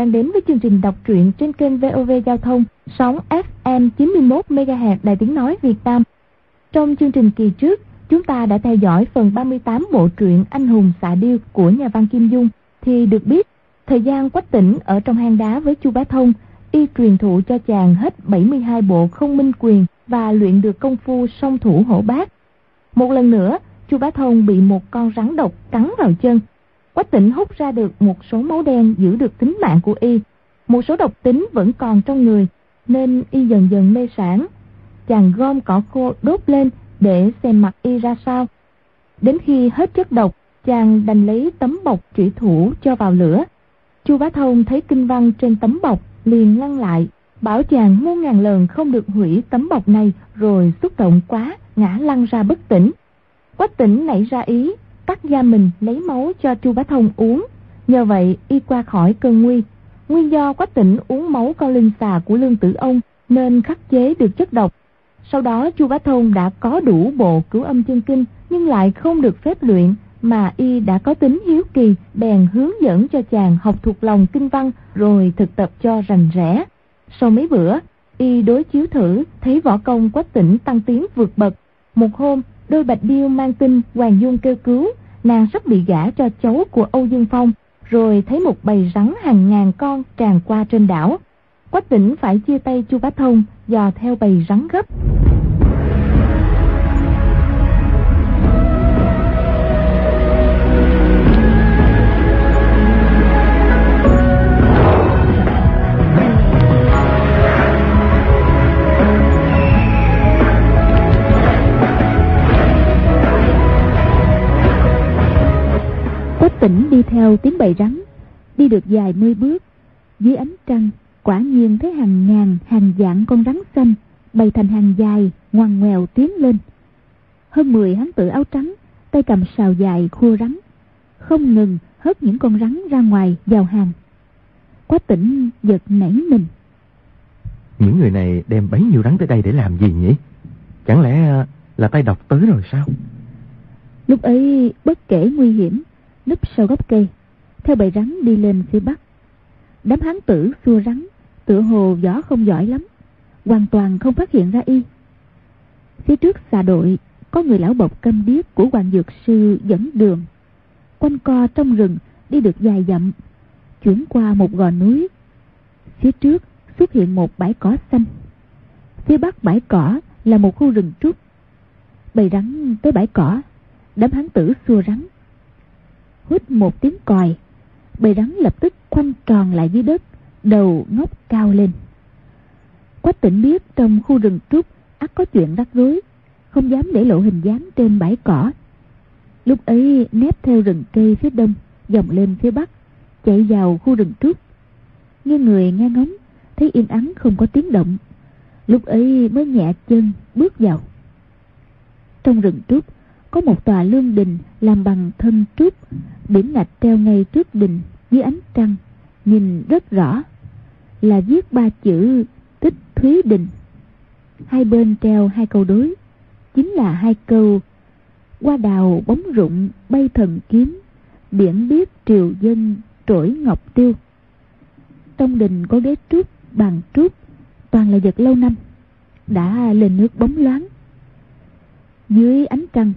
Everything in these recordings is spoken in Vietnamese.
đang đến với chương trình đọc truyện trên kênh VOV Giao thông sóng FM 91 MHz Đài Tiếng nói Việt Nam. Trong chương trình kỳ trước, chúng ta đã theo dõi phần 38 bộ truyện Anh hùng xạ điêu của nhà văn Kim Dung thì được biết thời gian quách tỉnh ở trong hang đá với Chu Bá Thông, y truyền thụ cho chàng hết 72 bộ không minh quyền và luyện được công phu song thủ hổ bát. Một lần nữa, Chu Bá Thông bị một con rắn độc cắn vào chân Quách tỉnh hút ra được một số máu đen giữ được tính mạng của y. Một số độc tính vẫn còn trong người, nên y dần dần mê sản. Chàng gom cỏ khô đốt lên để xem mặt y ra sao. Đến khi hết chất độc, chàng đành lấy tấm bọc trụy thủ cho vào lửa. Chu Bá Thông thấy kinh văn trên tấm bọc liền ngăn lại, bảo chàng muôn ngàn lần không được hủy tấm bọc này rồi xúc động quá, ngã lăn ra bất tỉnh. Quách tỉnh nảy ra ý, cắt da mình lấy máu cho Chu Bá Thông uống. Nhờ vậy y qua khỏi cơn nguy. Nguyên do quách tỉnh uống máu con linh xà của lương tử ông nên khắc chế được chất độc. Sau đó Chu Bá Thông đã có đủ bộ cứu âm chân kinh nhưng lại không được phép luyện mà y đã có tính hiếu kỳ bèn hướng dẫn cho chàng học thuộc lòng kinh văn rồi thực tập cho rành rẽ. Sau mấy bữa, y đối chiếu thử thấy võ công quách tỉnh tăng tiến vượt bậc. Một hôm, đôi bạch điêu mang tin Hoàng Dung kêu cứu, nàng sắp bị gả cho cháu của Âu Dương Phong, rồi thấy một bầy rắn hàng ngàn con tràn qua trên đảo. Quách tỉnh phải chia tay Chu Bá Thông, dò theo bầy rắn gấp. Tỉnh đi theo tiếng bầy rắn đi được vài mươi bước dưới ánh trăng quả nhiên thấy hàng ngàn hàng dạng con rắn xanh bày thành hàng dài ngoằn ngoèo tiến lên. Hơn mười hắn tử áo trắng tay cầm sào dài khua rắn không ngừng hất những con rắn ra ngoài vào hàng. Quách tỉnh giật nảy mình. Những người này đem bấy nhiêu rắn tới đây để làm gì nhỉ? Chẳng lẽ là tay độc tới rồi sao? Lúc ấy bất kể nguy hiểm núp sau gốc cây, theo bầy rắn đi lên phía bắc. Đám hán tử xua rắn, tựa hồ võ không giỏi lắm, hoàn toàn không phát hiện ra y. Phía trước xà đội, có người lão bộc câm điếc của hoàng dược sư dẫn đường. Quanh co trong rừng đi được dài dặm, chuyển qua một gò núi. Phía trước xuất hiện một bãi cỏ xanh. Phía bắc bãi cỏ là một khu rừng trúc. Bầy rắn tới bãi cỏ, đám hán tử xua rắn hít một tiếng còi. Bầy rắn lập tức khoanh tròn lại dưới đất, đầu ngóc cao lên. Quách tỉnh biết trong khu rừng trúc ắt có chuyện rắc rối, không dám để lộ hình dáng trên bãi cỏ. Lúc ấy, nép theo rừng cây phía đông, dòng lên phía bắc, chạy vào khu rừng trúc. Nghe người nghe ngóng, thấy yên ắng không có tiếng động. Lúc ấy mới nhẹ chân bước vào. Trong rừng trúc có một tòa lương đình làm bằng thân trúc điểm ngạch treo ngay trước đình dưới ánh trăng, nhìn rất rõ, là viết ba chữ tích thúy đình. Hai bên treo hai câu đối, chính là hai câu, qua đào bóng rụng bay thần kiếm, biển biết triều dân trỗi ngọc tiêu. Trong đình có ghế trúc bàn trúc toàn là vật lâu năm, đã lên nước bóng loáng. Dưới ánh trăng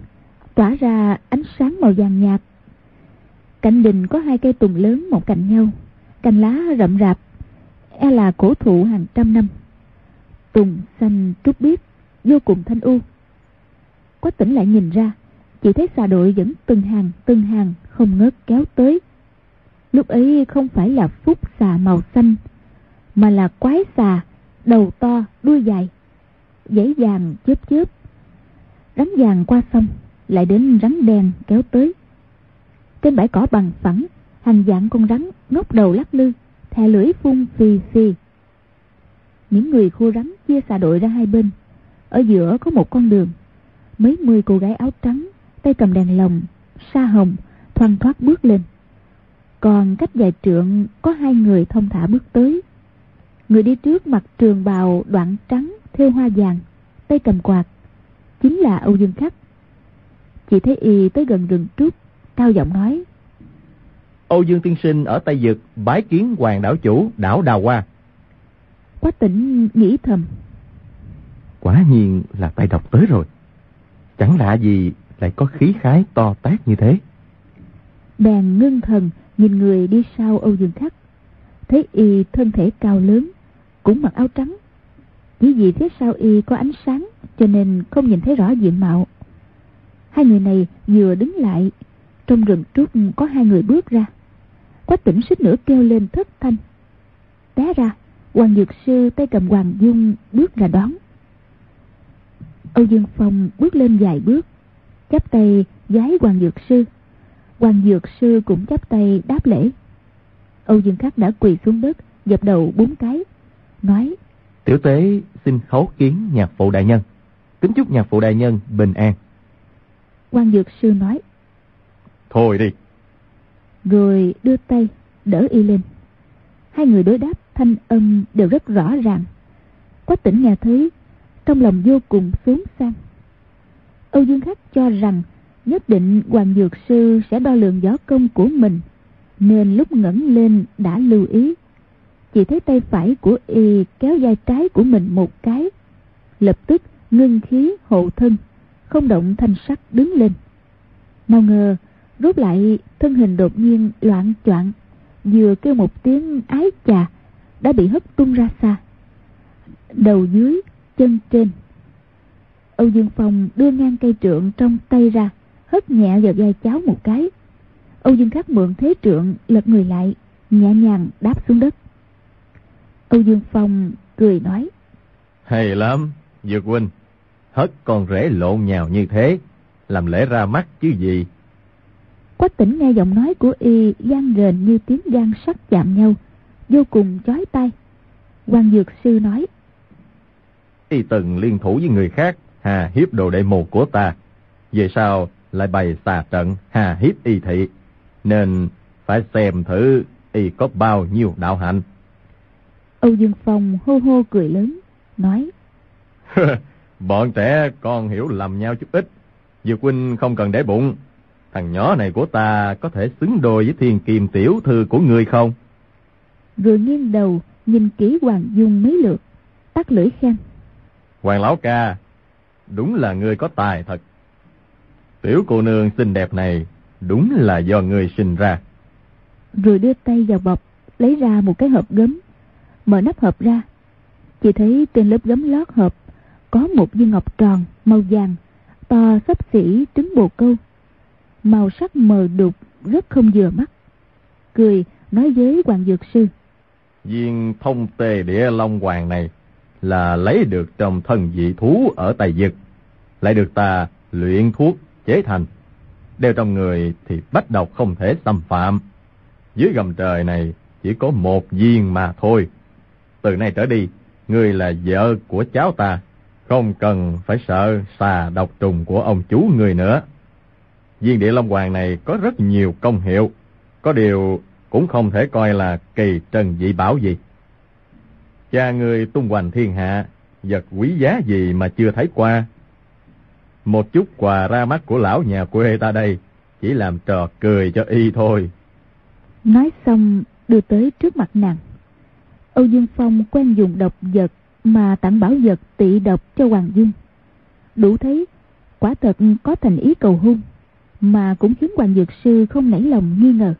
tỏa ra ánh sáng màu vàng nhạt. Cạnh đình có hai cây tùng lớn một cạnh nhau, cành lá rậm rạp e là cổ thụ hàng trăm năm. Tùng xanh trúc biếc, vô cùng thanh u. Quách tỉnh lại nhìn ra, chỉ thấy xà đội vẫn từng hàng từng hàng, không ngớt kéo tới. Lúc ấy không phải là phúc xà màu xanh, mà là quái xà, đầu to, đuôi dài dãy vàng chớp chớp. Đánh vàng qua sông lại đến rắn đen kéo tới. Trên bãi cỏ bằng phẳng hàng dạng con rắn ngóc đầu lắc lư, thè lưỡi phun phì phì. Những người khu rắn chia xà đội ra hai bên. Ở giữa có một con đường. Mấy mươi cô gái áo trắng, tay cầm đèn lồng, sa hồng thoăn thoát bước lên. Còn cách vài trượng có hai người thông thả bước tới. Người đi trước mặc trường bào đoạn trắng, thêu hoa vàng, tay cầm quạt. Chính là âu dương khắc chỉ thấy y tới gần rừng trúc cao giọng nói Âu Dương Tiên Sinh ở Tây Dực bái kiến hoàng đảo chủ đảo Đào Hoa. Quách tỉnh nghĩ thầm. Quả nhiên là tay độc tới rồi. Chẳng lạ gì lại có khí khái to tác như thế. Bèn ngưng thần nhìn người đi sau Âu Dương Khắc. Thấy y thân thể cao lớn, cũng mặc áo trắng. Chỉ vì phía sau y có ánh sáng cho nên không nhìn thấy rõ diện mạo. Hai người này vừa đứng lại, trong rừng trúc có hai người bước ra. Quách tỉnh suýt nữa kêu lên thất thanh. Té ra, Hoàng Dược Sư tay cầm Hoàng Dung bước ra đón. Âu Dương Phong bước lên vài bước, chắp tay giái Hoàng Dược Sư. Hoàng Dược Sư cũng chắp tay đáp lễ. Âu Dương Khắc đã quỳ xuống đất, dập đầu bốn cái, nói Tiểu tế xin khấu kiến nhạc phụ đại nhân. Kính chúc nhạc phụ đại nhân bình an. Quan Dược Sư nói Thôi đi. Rồi đưa tay đỡ y lên. Hai người đối đáp thanh âm đều rất rõ ràng. Quách tỉnh nghe thấy, trong lòng vô cùng xốn sang. Âu Dương Khắc cho rằng nhất định Hoàng Dược Sư sẽ đo lường võ công của mình, nên lúc ngẩng lên đã lưu ý. Chỉ thấy tay phải của y kéo vai trái của mình một cái, lập tức ngưng khí hộ thân, không động thanh sắc đứng lên. Nào ngờ, rút lại thân hình đột nhiên loạn choạng, vừa kêu một tiếng ái chà, đã bị hất tung ra xa. Đầu dưới, chân trên. Âu Dương Phong đưa ngang cây trượng trong tay ra, hất nhẹ vào vai cháu một cái. Âu Dương Khắc mượn thế trượng lật người lại, nhẹ nhàng đáp xuống đất. Âu Dương Phong cười nói. Hay lắm, Dược huynh. Hất con rể lộn nhào như thế, làm lễ ra mắt chứ gì. Quách tỉnh nghe giọng nói của y gian rền như tiếng gan sắt chạm nhau, vô cùng chói tai. quan Dược Sư nói. Y từng liên thủ với người khác, hà hiếp đồ đệ mù của ta. Về sau lại bày xà trận, hà hiếp y thị. Nên phải xem thử y có bao nhiêu đạo hạnh. Âu Dương Phong hô hô cười lớn, nói. Bọn trẻ con hiểu lầm nhau chút ít. Dược huynh không cần để bụng. Thằng nhỏ này của ta có thể xứng đôi với thiên kiềm tiểu thư của người không? Rồi nghiêng đầu nhìn kỹ Hoàng Dung mấy lượt, tắt lưỡi khen. Hoàng lão ca, đúng là người có tài thật. Tiểu cô nương xinh đẹp này đúng là do người sinh ra. Rồi đưa tay vào bọc, lấy ra một cái hộp gấm, mở nắp hộp ra. Chỉ thấy trên lớp gấm lót hộp có một viên ngọc tròn màu vàng, to xấp xỉ trứng bồ câu. Màu sắc mờ đục, rất không vừa mắt. Cười nói với Hoàng Dược Sư. Viên thông tề địa long hoàng này là lấy được trong thân dị thú ở Tây Dực, lại được ta luyện thuốc chế thành. Đeo trong người thì bách độc không thể xâm phạm. Dưới gầm trời này chỉ có một viên mà thôi. Từ nay trở đi, ngươi là vợ của cháu ta, không cần phải sợ xà độc trùng của ông chú người nữa. Viên địa long hoàng này có rất nhiều công hiệu, có điều cũng không thể coi là kỳ trần dị bảo gì. Cha người tung hoành thiên hạ, vật quý giá gì mà chưa thấy qua. Một chút quà ra mắt của lão nhà quê ta đây, chỉ làm trò cười cho y thôi. Nói xong, đưa tới trước mặt nàng. Âu Dương Phong quen dùng độc vật mà tặng bảo vật tị độc cho Hoàng Dung. Đủ thấy, quả thật có thành ý cầu hôn, mà cũng khiến Hoàng Dược Sư không nảy lòng nghi ngờ.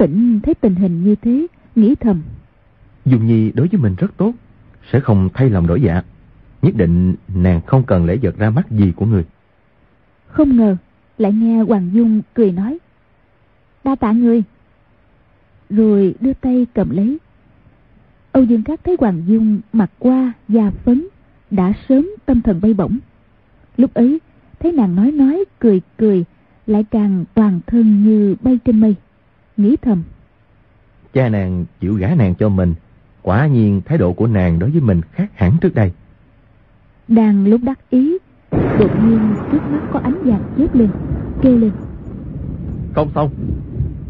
Tĩnh thấy tình hình như thế, nghĩ thầm. Dung Nhi đối với mình rất tốt, sẽ không thay lòng đổi dạ. Nhất định nàng không cần lễ vật ra mắt gì của người. Không ngờ, lại nghe Hoàng Dung cười nói. Đa tạ người. Rồi đưa tay cầm lấy. Âu Dương Cát thấy Hoàng Dung mặt qua, da phấn, đã sớm tâm thần bay bổng. Lúc ấy, thấy nàng nói nói, cười cười, lại càng toàn thân như bay trên mây nghĩ thầm. Cha nàng chịu gả nàng cho mình, quả nhiên thái độ của nàng đối với mình khác hẳn trước đây. Đang lúc đắc ý, đột nhiên trước mắt có ánh vàng chớp lên, kêu lên. không xong.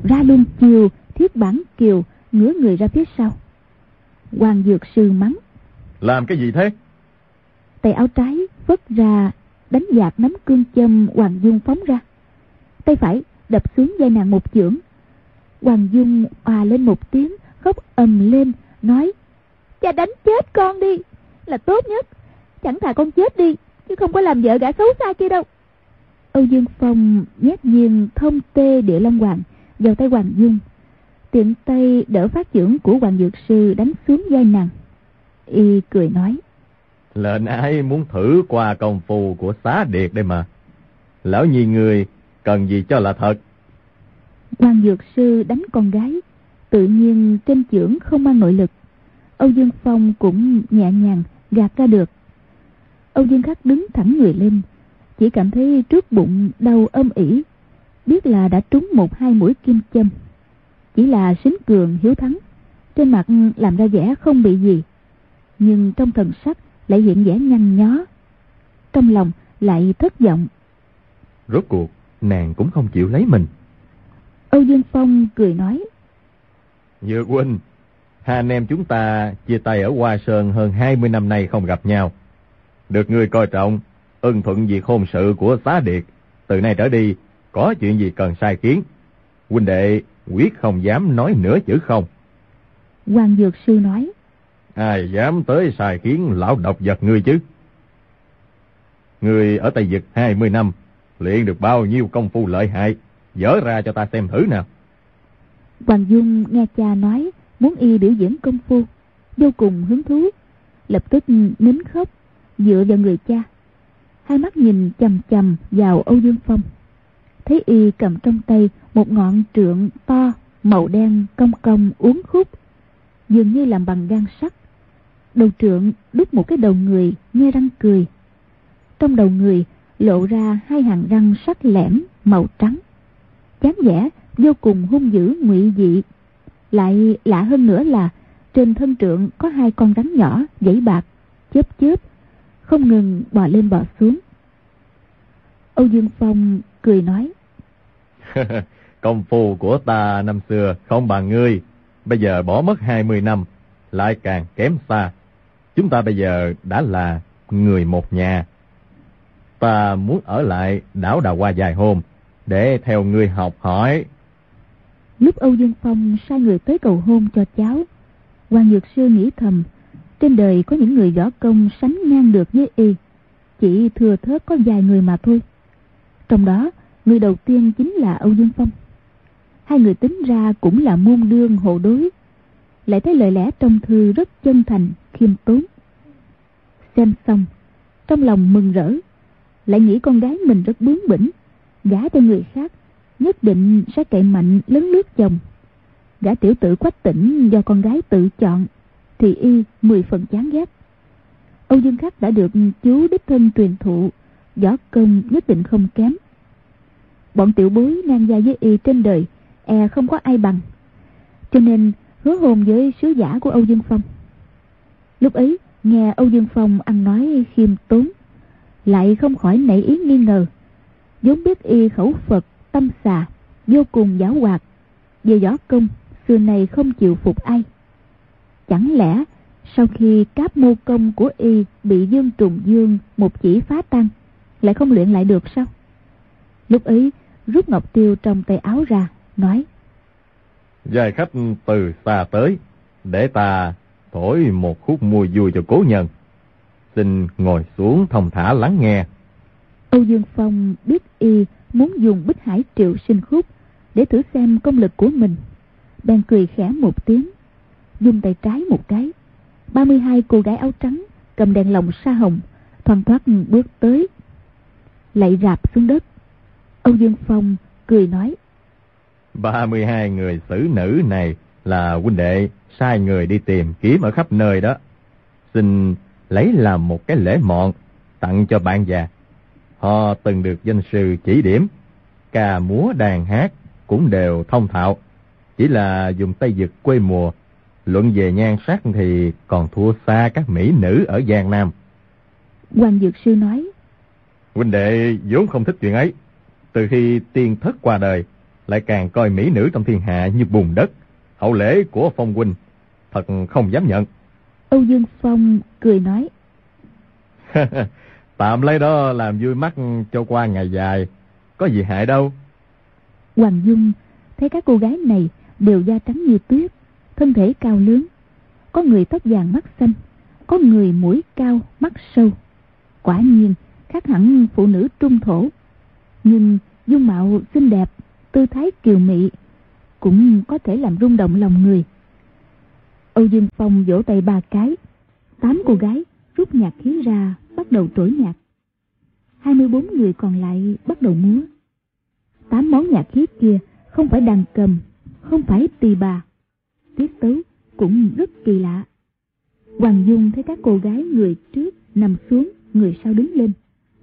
Ra luôn chiều, thiết bản kiều, ngửa người ra phía sau. Hoàng Dược Sư mắng. Làm cái gì thế? Tay áo trái vất ra, đánh dạt nắm cương châm Hoàng Dung phóng ra. Tay phải đập xuống dây nàng một chưởng. Hoàng Dung òa lên một tiếng, khóc ầm lên, nói Cha đánh chết con đi, là tốt nhất. Chẳng thà con chết đi, chứ không có làm vợ gã xấu xa kia đâu. Âu Dương Phong nhét nhiên thông tê địa long hoàng vào tay Hoàng Dung. Tiện tay đỡ phát trưởng của Hoàng Dược Sư đánh xuống vai nàng. Y cười nói. Lệnh ai muốn thử qua công phu của xá điệt đây mà. Lão nhi người cần gì cho là thật. Quan Dược Sư đánh con gái, tự nhiên trên chưởng không mang nội lực. Âu Dương Phong cũng nhẹ nhàng gạt ra được. Âu Dương Khắc đứng thẳng người lên, chỉ cảm thấy trước bụng đau âm ỉ, biết là đã trúng một hai mũi kim châm. Chỉ là xính cường hiếu thắng, trên mặt làm ra vẻ không bị gì, nhưng trong thần sắc lại hiện vẻ nhăn nhó. Trong lòng lại thất vọng. Rốt cuộc, nàng cũng không chịu lấy mình. Âu Dương Phong cười nói. Dược huynh, hai anh em chúng ta chia tay ở Hoa Sơn hơn 20 năm nay không gặp nhau. Được người coi trọng, ân thuận việc hôn sự của xá điệt. Từ nay trở đi, có chuyện gì cần sai kiến. Huynh đệ quyết không dám nói nửa chữ không. Hoàng Dược Sư nói. Ai dám tới sai kiến lão độc vật ngươi chứ? Ngươi ở Tây Dực 20 năm, luyện được bao nhiêu công phu lợi hại, dở ra cho ta xem thử nào. Hoàng Dung nghe cha nói muốn y biểu diễn công phu, vô cùng hứng thú, lập tức nín khóc, dựa vào người cha. Hai mắt nhìn chầm chầm vào Âu Dương Phong. Thấy y cầm trong tay một ngọn trượng to, màu đen cong cong uốn khúc, dường như làm bằng gan sắt. Đầu trượng đúc một cái đầu người nghe răng cười. Trong đầu người lộ ra hai hàng răng sắc lẻm màu trắng. Chán vẻ vô cùng hung dữ ngụy dị. Lại lạ hơn nữa là trên thân trượng có hai con rắn nhỏ dãy bạc, chớp chớp, không ngừng bò lên bò xuống. Âu Dương Phong cười nói. Công phu của ta năm xưa không bằng ngươi, bây giờ bỏ mất 20 năm, lại càng kém xa. Chúng ta bây giờ đã là người một nhà. Ta muốn ở lại đảo Đào Hoa dài hôm, để theo ngươi học hỏi. Lúc Âu Dương Phong sai người tới cầu hôn cho cháu, Hoàng Nhược Sư nghĩ thầm, trên đời có những người võ công sánh ngang được với y, chỉ thừa thớt có vài người mà thôi. Trong đó, người đầu tiên chính là Âu Dương Phong. Hai người tính ra cũng là môn đương hộ đối, lại thấy lời lẽ trong thư rất chân thành, khiêm tốn. Xem xong, trong lòng mừng rỡ, lại nghĩ con gái mình rất bướng bỉnh, gả cho người khác, nhất định sẽ cậy mạnh lấn lướt chồng. Gã tiểu tử quách tỉnh do con gái tự chọn, thì y mười phần chán ghét. Âu Dương Khắc đã được chú đích thân truyền thụ, võ công nhất định không kém. Bọn tiểu bối ngang gia với y trên đời, e không có ai bằng. Cho nên hứa hôn với sứ giả của Âu Dương Phong. Lúc ấy, nghe Âu Dương Phong ăn nói khiêm tốn, lại không khỏi nảy ý nghi ngờ vốn biết y khẩu Phật, tâm xà, vô cùng giáo hoạt. Về võ công, xưa này không chịu phục ai. Chẳng lẽ sau khi cáp mô công của y bị Dương Trùng Dương một chỉ phá tan, lại không luyện lại được sao? Lúc ấy, rút ngọc tiêu trong tay áo ra, nói. Dài khách từ xa tới, để ta thổi một khúc mùi vui cho cố nhân. Xin ngồi xuống thông thả lắng nghe. Âu Dương Phong biết y muốn dùng bích hải triệu sinh khúc để thử xem công lực của mình. Bèn cười khẽ một tiếng, dùng tay trái một cái. 32 cô gái áo trắng cầm đèn lồng sa hồng, thoăn thoát bước tới. Lạy rạp xuống đất. Âu Dương Phong cười nói. 32 người xử nữ này là huynh đệ sai người đi tìm kiếm ở khắp nơi đó. Xin lấy làm một cái lễ mọn tặng cho bạn già. Họ từng được danh sư chỉ điểm, ca múa đàn hát cũng đều thông thạo. Chỉ là dùng Tây Dực quê mùa, luận về nhan sắc thì còn thua xa các mỹ nữ ở Giang Nam. Hoàng Dược Sư nói, Huynh đệ vốn không thích chuyện ấy. Từ khi tiên thất qua đời, lại càng coi mỹ nữ trong thiên hạ như bùn đất. Hậu lễ của Phong huynh thật không dám nhận. Âu Dương Phong cười nói. Tạm lấy đó làm vui mắt cho qua ngày dài, có gì hại đâu. Hoàng Dung thấy các cô gái này đều da trắng như tuyết, thân thể cao lớn. Có người tóc vàng mắt xanh, có người mũi cao, mắt sâu. Quả nhiên, khác hẳn phụ nữ trung thổ. Nhưng dung mạo xinh đẹp, tư thái kiều mị, cũng có thể làm rung động lòng người. Âu Dương Phong vỗ tay ba cái, tám cô gái rút nhạc khí ra bắt đầu trỗi nhạc. 24 người còn lại bắt đầu múa. Tám món nhạc khí kia không phải đàn cầm, không phải tỳ bà. Tiết tấu cũng rất kỳ lạ. Hoàng Dung thấy các cô gái người trước nằm xuống, người sau đứng lên,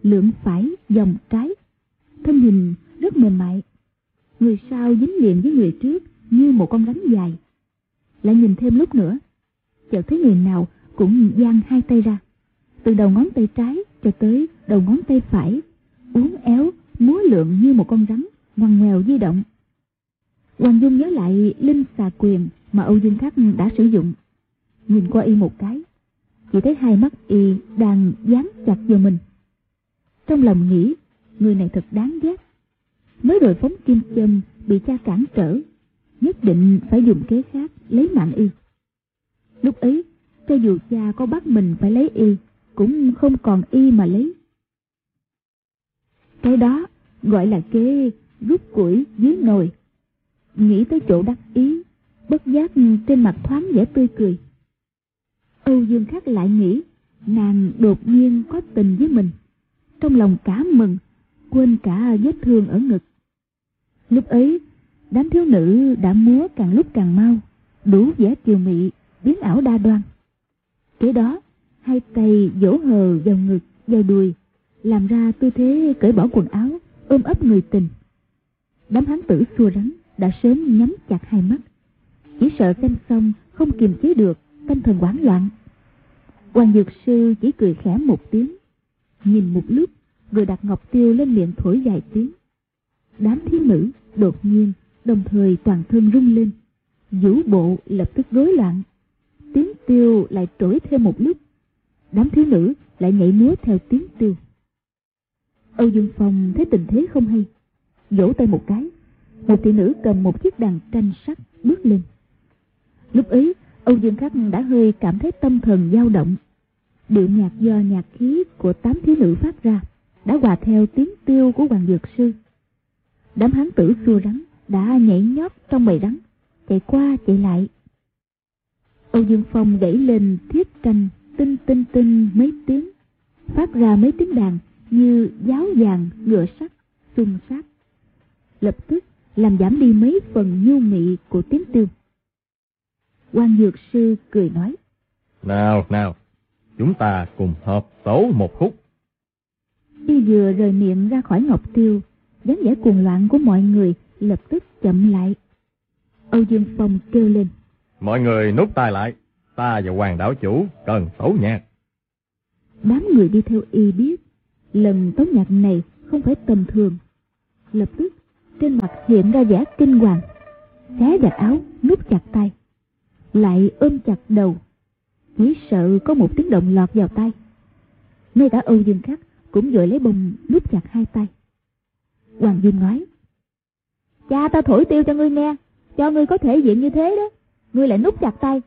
lượn phải, dòng trái. Thân hình rất mềm mại. Người sau dính liền với người trước như một con rắn dài. Lại nhìn thêm lúc nữa, chợt thấy người nào cũng giang hai tay ra. Từ đầu ngón tay trái cho tới đầu ngón tay phải, uốn éo, múa lượn như một con rắn, ngoằn ngoèo di động. Hoàng Dung nhớ lại linh xà quyền mà Âu Dương Khắc đã sử dụng. Nhìn qua y một cái, chỉ thấy hai mắt y đang dán chặt vào mình. Trong lòng nghĩ, người này thật đáng ghét. Mới rồi phóng kim châm bị cha cản trở, nhất định phải dùng kế khác lấy mạng y. Lúc ấy, cho dù cha có bắt mình phải lấy y, cũng không còn y mà lấy. Cái đó gọi là kế rút củi dưới nồi. Nghĩ tới chỗ đắc ý, bất giác trên mặt thoáng vẻ tươi cười. Âu Dương Khắc lại nghĩ nàng đột nhiên có tình với mình. Trong lòng cả mừng, quên cả vết thương ở ngực. Lúc ấy, đám thiếu nữ đã múa càng lúc càng mau, đủ vẻ kiều mị, biến ảo đa đoan. Kế đó, hai tay vỗ hờ vào ngực, vào đùi, làm ra tư thế cởi bỏ quần áo, ôm ấp người tình. Đám hán tử xua rắn đã sớm nhắm chặt hai mắt, chỉ sợ xem xong không kiềm chế được, tâm thần hoảng loạn. Hoàng Dược Sư chỉ cười khẽ một tiếng, nhìn một lúc rồi đặt ngọc tiêu lên miệng thổi vài tiếng. Đám thiếu nữ đột nhiên đồng thời toàn thân rung lên, vũ bộ lập tức rối loạn. Tiếng tiêu lại trỗi thêm một lúc, đám thiếu nữ lại nhảy múa theo tiếng tiêu. Âu Dương Phong thấy tình thế không hay, vỗ tay một cái, một thị nữ cầm một chiếc đàn tranh sắt bước lên. Lúc ấy, Âu Dương Khắc đã hơi cảm thấy tâm thần dao động. Điệu nhạc do nhạc khí của tám thiếu nữ phát ra đã hòa theo tiếng tiêu của Hoàng Dược Sư. Đám hán tử xua rắn đã nhảy nhót trong bầy rắn, chạy qua chạy lại. Âu Dương Phong đẩy lên thiết tranh tinh tinh tinh mấy tiếng, phát ra mấy tiếng đàn như giáo vàng ngựa sắt, xung sát. Lập tức làm giảm đi mấy phần nhu mị của tiếng tiêu. quan Dược Sư cười nói. Nào, nào, chúng ta cùng hợp tấu một khúc. Y vừa rời miệng ra khỏi ngọc tiêu, dáng vẻ cuồng loạn của mọi người lập tức chậm lại. Âu Dương Phong kêu lên. Mọi người nút tay lại, ta và hoàng đảo chủ cần tấu nhạc. Đám người đi theo y biết, lần tấu nhạc này không phải tầm thường. Lập tức, trên mặt hiện ra vẻ kinh hoàng, xé giặt áo, nút chặt tay, lại ôm chặt đầu, chỉ sợ có một tiếng động lọt vào tay. Ngay cả Âu Dương Khắc cũng vội lấy bông nút chặt hai tay. Hoàng Dung nói, Cha ta thổi tiêu cho ngươi nghe, cho ngươi có thể diện như thế đó. Ngươi lại nút chặt tay,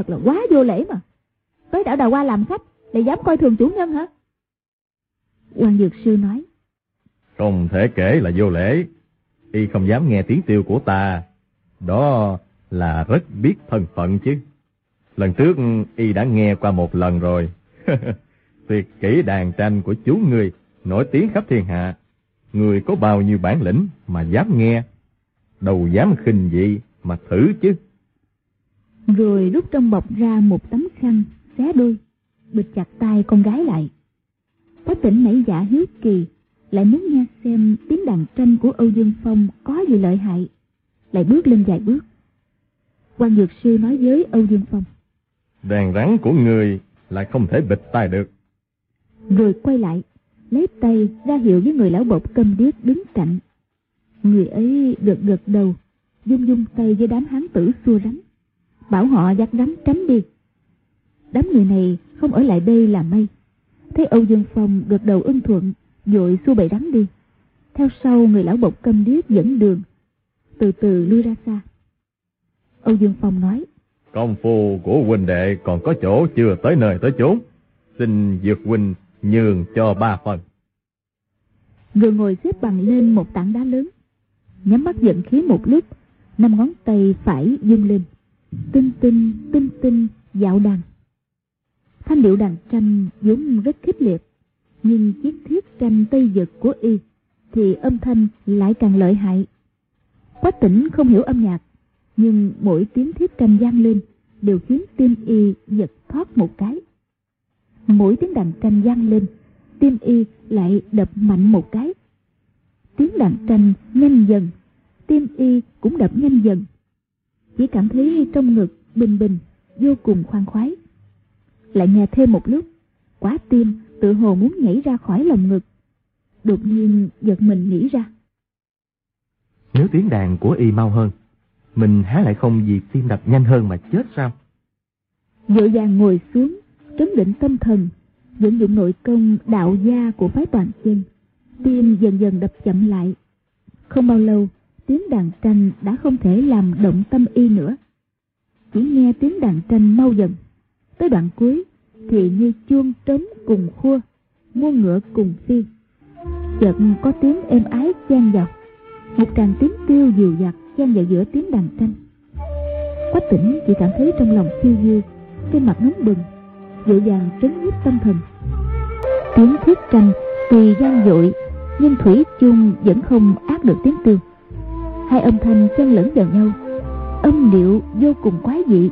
thật là quá vô lễ mà. Tới đảo Đào Hoa làm khách, lại dám coi thường chủ nhân hả? Quan Dược Sư nói, Không thể kể là vô lễ, y không dám nghe tiếng tiêu của ta. Đó là rất biết thân phận chứ. Lần trước y đã nghe qua một lần rồi. tuyệt kỹ đàn tranh của chú người nổi tiếng khắp thiên hạ. Người có bao nhiêu bản lĩnh mà dám nghe, đâu dám khinh dị mà thử chứ. Rồi rút trong bọc ra một tấm khăn, xé đôi, bịt chặt tay con gái lại. Có tỉnh nảy giả hiếu kỳ, lại muốn nghe xem tiếng đàn tranh của Âu Dương Phong có gì lợi hại, lại bước lên vài bước. quan Dược Sư nói với Âu Dương Phong. Đàn rắn của người lại không thể bịt tai được rồi quay lại lấy tay ra hiệu với người lão bộc câm điếc đứng cạnh Người ấy gật gật đầu, dung dung tay với đám hán tử xua rắn, bảo họ dắt rắn tránh đi. Đám người này không ở lại đây là may. Thấy Âu Dương Phong gật đầu ưng thuận, dội xua bầy rắn đi. Theo sau người lão bộc câm điếc dẫn đường, từ từ lui ra xa. Âu Dương Phong nói, Công phu của huynh đệ còn có chỗ chưa tới nơi tới chốn. Xin dược huynh nhường cho ba phần. Người ngồi xếp bằng lên một tảng đá lớn, nhắm mắt giận khí một lúc, năm ngón tay phải dâng lên, tinh tinh tinh tinh dạo đàn. Thanh điệu đàn tranh vốn rất khích liệt, nhưng chiếc thiết tranh tây dực của y thì âm thanh lại càng lợi hại. Quách tỉnh không hiểu âm nhạc, nhưng mỗi tiếng thiết tranh vang lên đều khiến tim y giật thoát một cái. Mỗi tiếng đàn tranh vang lên, tim y lại đập mạnh một cái. Tiếng đàn tranh nhanh dần, tim y cũng đập nhanh dần. Chỉ cảm thấy trong ngực bình bình, vô cùng khoan khoái. Lại nghe thêm một lúc, quá tim tự hồ muốn nhảy ra khỏi lòng ngực. Đột nhiên giật mình nghĩ ra. Nếu tiếng đàn của y mau hơn, mình há lại không vì tim đập nhanh hơn mà chết sao? Dội vàng ngồi xuống, trấn định tâm thần, vận dụng nội công đạo gia của phái toàn chân. Tim dần dần đập chậm lại. Không bao lâu, tiếng đàn tranh đã không thể làm động tâm y nữa. Chỉ nghe tiếng đàn tranh mau dần. Tới đoạn cuối thì như chuông trống cùng khua, muôn ngựa cùng phi. Chợt có tiếng êm ái chen vào. Một tràng tiếng tiêu dịu dặt chen vào giữa tiếng đàn tranh. Quách tỉnh chỉ cảm thấy trong lòng phiêu diêu, trên mặt nóng bừng, dịu dàng trấn nhiếp tâm thần. Tiếng thiết tranh tuy gian dội, nhưng thủy chung vẫn không áp được tiếng tiêu. Hai âm thanh xen lẫn vào nhau, âm điệu vô cùng quái dị.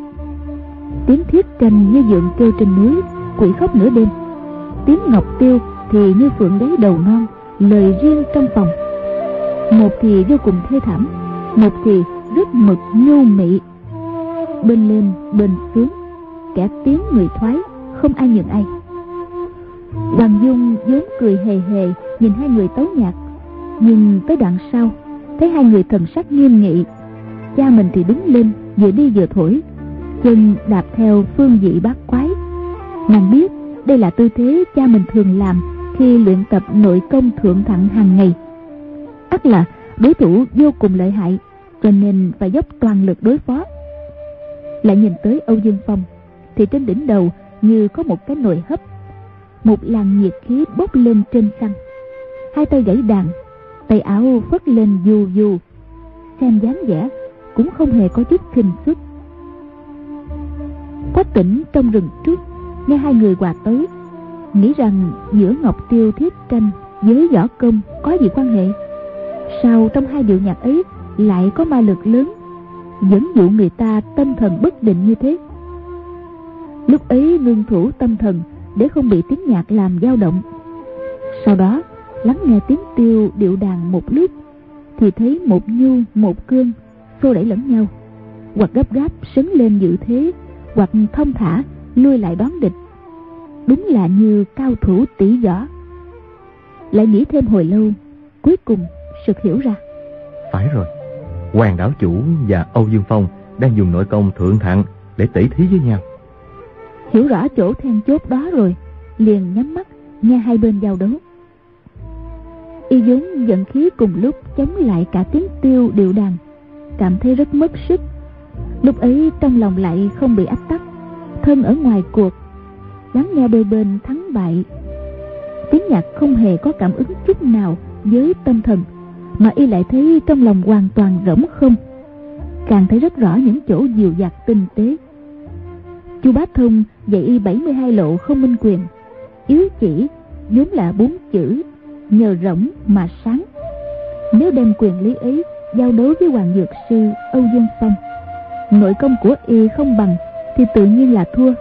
Tiếng thiết tranh như dượng kêu trên núi, quỷ khóc nửa đêm. Tiếng ngọc tiêu thì như phượng đáy đầu non, lời riêng trong phòng. Một thì vô cùng thê thảm, một thì rất mực nhu mị. Bên lên, bên xuống, kẻ tiếng người thoái, không ai nhường ai. Hoàng Dung vốn cười hề hề nhìn hai người tấu nhạc, nhưng tới đoạn sau, thấy hai người thần sắc nghiêm nghị. Cha mình thì đứng lên, vừa đi vừa thổi, chân đạp theo phương vị bát quái. Nàng biết đây là tư thế cha mình thường làm khi luyện tập nội công thượng thặng hàng ngày. ắt là đối thủ vô cùng lợi hại, cho nên phải dốc toàn lực đối phó. Lại nhìn tới Âu Dương Phong, thì trên đỉnh đầu như có một cái nồi hấp. Một làn nhiệt khí bốc lên trên xăng Hai tay gãy đàn, tay áo phất lên dù dù. Xem dáng vẻ cũng không hề có chút khinh suất. Quách tỉnh trong rừng trước, nghe hai người quà tới, nghĩ rằng giữa Ngọc Tiêu thiết tranh với võ công có gì quan hệ. Sao trong hai điệu nhạc ấy lại có ma lực lớn, dẫn dụ người ta tâm thần bất định như thế? Lúc ấy ngưng thủ tâm thần để không bị tiếng nhạc làm dao động. Sau đó, lắng nghe tiếng tiêu điệu đàn một lúc, thì thấy một nhu, một cương, xô đẩy lẫn nhau, hoặc gấp gáp sấn lên dự thế, hoặc thông thả lui lại đón địch. Đúng là như cao thủ tỷ võ. Lại nghĩ thêm hồi lâu, cuối cùng sực hiểu ra. Phải rồi, Hoàng đảo chủ và Âu Dương Phong đang dùng nội công thượng thặng để tỉ thí với nhau. Hiểu rõ chỗ then chốt đó rồi, liền nhắm mắt nghe hai bên giao đấu. Y vốn giận khí cùng lúc chống lại cả tiếng tiêu điệu đàn, cảm thấy rất mất sức. Lúc ấy trong lòng lại không bị ách tắc, thân ở ngoài cuộc, lắng nghe đôi bên thắng bại. Tiếng nhạc không hề có cảm ứng chút nào với tâm thần, mà y lại thấy trong lòng hoàn toàn rỗng không. Càng thấy rất rõ những chỗ dịu dạt tinh tế. Chu Bá Thông dạy y 72 lộ không minh quyền, yếu chỉ vốn là bốn chữ nhờ rỗng mà sáng. Nếu đem quyền lý ấy giao đấu với Hoàng Dược Sư Âu Dương Phong, nội công của y không bằng thì tự nhiên là thua.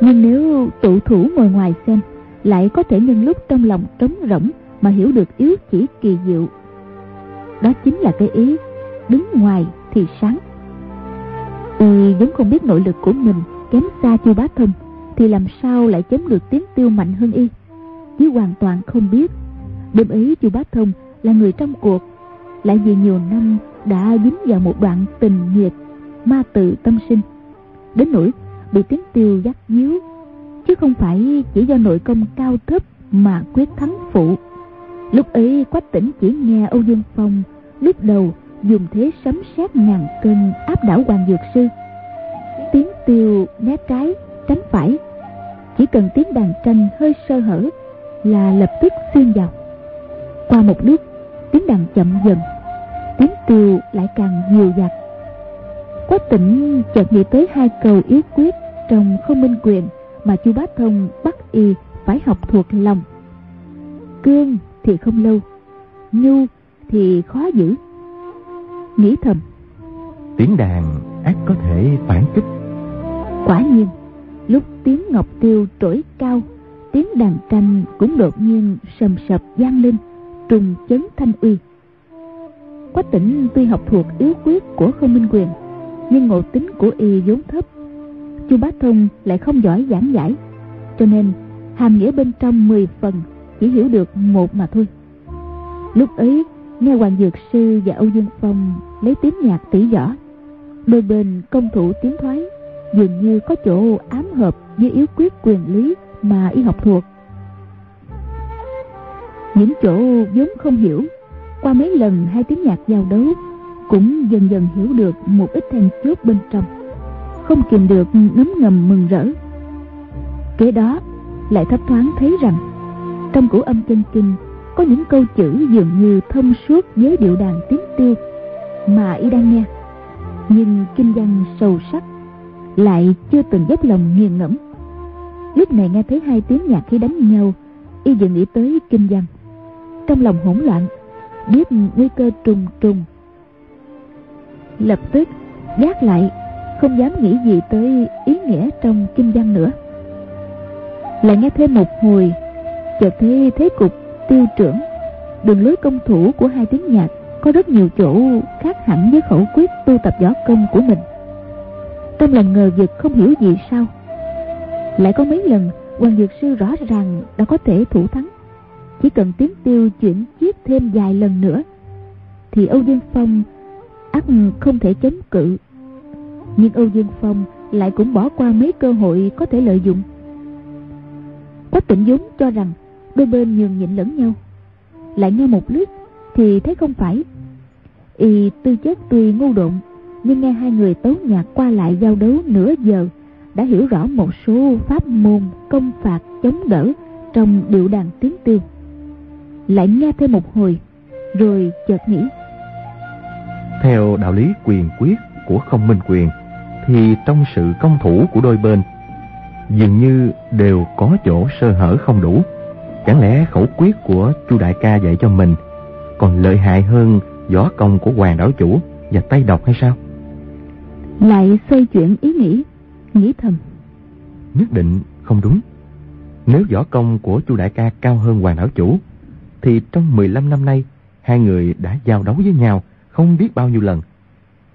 Nhưng nếu tụ thủ ngồi ngoài xem, lại có thể nhân lúc trong lòng trống rỗng mà hiểu được yếu chỉ kỳ diệu. Đó chính là cái ý đứng ngoài thì sáng. Y vẫn không biết nội lực của mình kém xa chu bá thông thì làm sao lại chém được tiếng tiêu mạnh hơn y chứ hoàn toàn không biết đêm ấy chu bá thông là người trong cuộc. Lại vì nhiều năm đã dính vào một đoạn tình nghiệp, ma tự tâm sinh, đến nỗi bị tiếng tiêu dắt díu, chứ không phải chỉ do nội công cao thấp mà quyết thắng phụ. Lúc ấy quách tỉnh chỉ nghe âu dương phong lúc đầu dùng thế sấm sét ngàn cân áp đảo hoàng dược sư. Tiếng tiêu né trái tránh phải. Chỉ cần tiếng đàn tranh hơi sơ hở là lập tức xuyên vào qua một lúc tiếng đàn chậm dần tiếng tiêu lại càng nhiều dặt. Quách tỉnh chợt nghĩ tới hai câu yếu quyết trong không minh quyền mà chu bá thông bắt y phải học thuộc lòng. Cương thì không lâu nhu thì khó giữ. Nghĩ thầm tiếng đàn ác có thể phản kích. quả nhiên lúc tiếng ngọc tiêu trỗi cao tiếng đàn tranh cũng đột nhiên sầm sập vang lên trùng chấn thanh uy. Quách tỉnh tuy học thuộc yếu quyết của không minh quyền, nhưng ngộ tính của y vốn thấp. Chu bá thông lại không giỏi giảng giải, cho nên hàm nghĩa bên trong 10 phần chỉ hiểu được một mà thôi. Lúc ấy, nghe hoàng dược sư và âu dương phong lấy tiếng nhạc tỉ võ, đôi bên công thủ tiến thoái, dường như có chỗ ám hợp với yếu quyết quyền lý mà y học thuộc những chỗ vốn không hiểu. Qua mấy lần hai tiếng nhạc giao đấu, cũng dần dần hiểu được một ít then chốt bên trong. Không kìm được ngấm ngầm mừng rỡ. Kế đó, lại thấp thoáng thấy rằng, trong cửu âm chân kinh, có những câu chữ dường như thông suốt với điệu đàn tiếng tiêu mà y đang nghe. Nhưng kinh văn sâu sắc, lại chưa từng dốc lòng nghiền ngẫm. Lúc này nghe thấy hai tiếng nhạc khi đánh nhau, y vừa nghĩ tới kinh văn trong lòng hỗn loạn, biết nguy cơ trùng trùng. Lập tức, gác lại, không dám nghĩ gì tới ý nghĩa trong kinh văn nữa. Lại nghe thêm một hồi, chợt thấy thế cục tiêu trưởng, đường lối công thủ của hai tiếng nhạc có rất nhiều chỗ khác hẳn với khẩu quyết tu tập võ công của mình. Trong lòng ngờ vực không hiểu gì sao. Lại có mấy lần, hoàng dược sư rõ ràng đã có thể thủ thắng chỉ cần tiếng tiêu chuyển chiết thêm vài lần nữa, thì âu dương phong ắt không thể chống cự. Nhưng âu dương phong lại cũng bỏ qua mấy cơ hội có thể lợi dụng. Quách tịnh dũng cho rằng đôi bên nhường nhịn lẫn nhau. Lại nghe một lướt thì thấy không phải. Y tư chất tuy ngu độn, nhưng nghe hai người tấu nhạc qua lại giao đấu nửa giờ đã hiểu rõ một số pháp môn công phạt chống đỡ trong điệu đàn tiếng tiêu lại nghe thêm một hồi rồi chợt nghĩ. Theo đạo lý quyền quyết của không minh quyền thì trong sự công thủ của đôi bên dường như đều có chỗ sơ hở không đủ. Chẳng lẽ khẩu quyết của chu đại ca dạy cho mình còn lợi hại hơn võ công của hoàng đảo chủ và tay độc hay sao? Lại xoay chuyển ý nghĩ nghĩ thầm. Nhất định không đúng. Nếu võ công của chu đại ca cao hơn hoàng đảo chủ thì trong 15 năm nay, hai người đã giao đấu với nhau không biết bao nhiêu lần.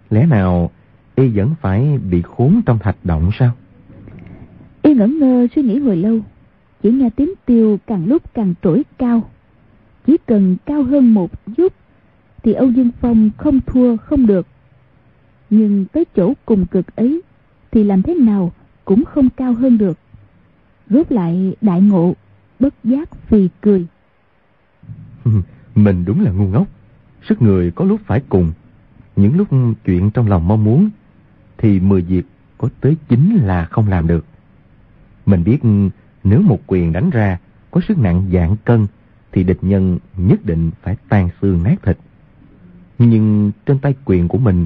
Lẽ nào y vẫn phải bị khốn trong thạch động sao? Y ngẩn ngơ suy nghĩ hồi lâu, chỉ nghe tiếng tiêu càng lúc càng trỗi cao. Chỉ cần cao hơn một chút thì âu dương phong không thua, không được. Nhưng tới chỗ cùng cực ấy thì làm thế nào cũng không cao hơn được. Rút lại đại ngộ, bất giác phì cười. mình đúng là ngu ngốc. Sức người có lúc phải cùng. Những lúc chuyện trong lòng mong muốn, thì mười việc có tới chín là không làm được. Mình biết nếu một quyền đánh ra, có sức nặng dạng cân, thì địch nhân nhất định phải tan xương nát thịt. Nhưng trên tay quyền của mình,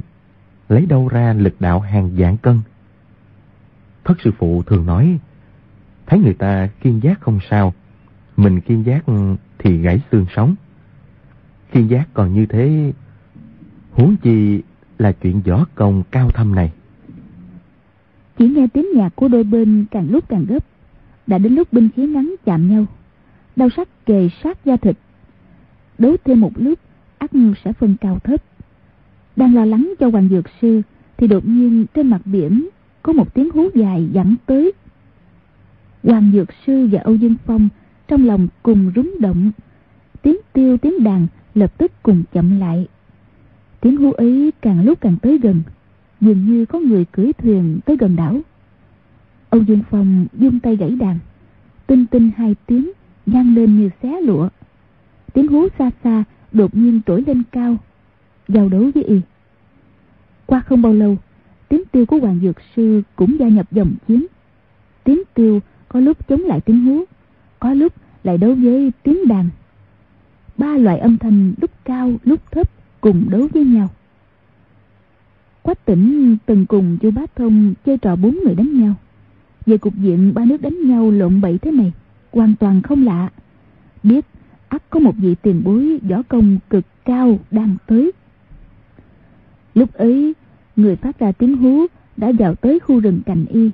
lấy đâu ra lực đạo hàng dạng cân? Thất sư phụ thường nói, thấy người ta kiên giác không sao, mình kiên giác thì gãy xương sống. Khiên giác còn như thế, huống chi là chuyện võ công cao thâm này. Chỉ nghe tiếng nhạc của đôi bên càng lúc càng gấp, đã đến lúc binh khí ngắn chạm nhau, đau sắc kề sát da thịt. Đấu thêm một lúc, ác sẽ phân cao thấp. Đang lo lắng cho hoàng dược sư, thì đột nhiên trên mặt biển có một tiếng hú dài dẫn tới. Hoàng dược sư và âu dương phong trong lòng cùng rúng động tiếng tiêu tiếng đàn lập tức cùng chậm lại Tiếng hú ấy càng lúc càng tới gần, dường như có người cưỡi thuyền tới gần đảo. Âu Dương Phong dung tay gãy đàn, tinh tinh hai tiếng vang lên như xé lụa. Tiếng hú xa xa đột nhiên trỗi lên cao, giao đấu với y. Qua không bao lâu, tiếng tiêu của Hoàng Dược Sư cũng gia nhập dòng chiến. Tiếng tiêu có lúc chống lại tiếng hú, có lúc lại đấu với tiếng đàn. Ba loại âm thanh lúc cao lúc thấp cùng đấu với nhau. Quách tỉnh từng cùng chu Bá Thông chơi trò bốn người đánh nhau. Về cục diện ba nước đánh nhau lộn bậy thế này, hoàn toàn không lạ. Biết ắt có một vị tiền bối võ công cực cao đang tới. Lúc ấy, người phát ra tiếng hú đã vào tới khu rừng cành y.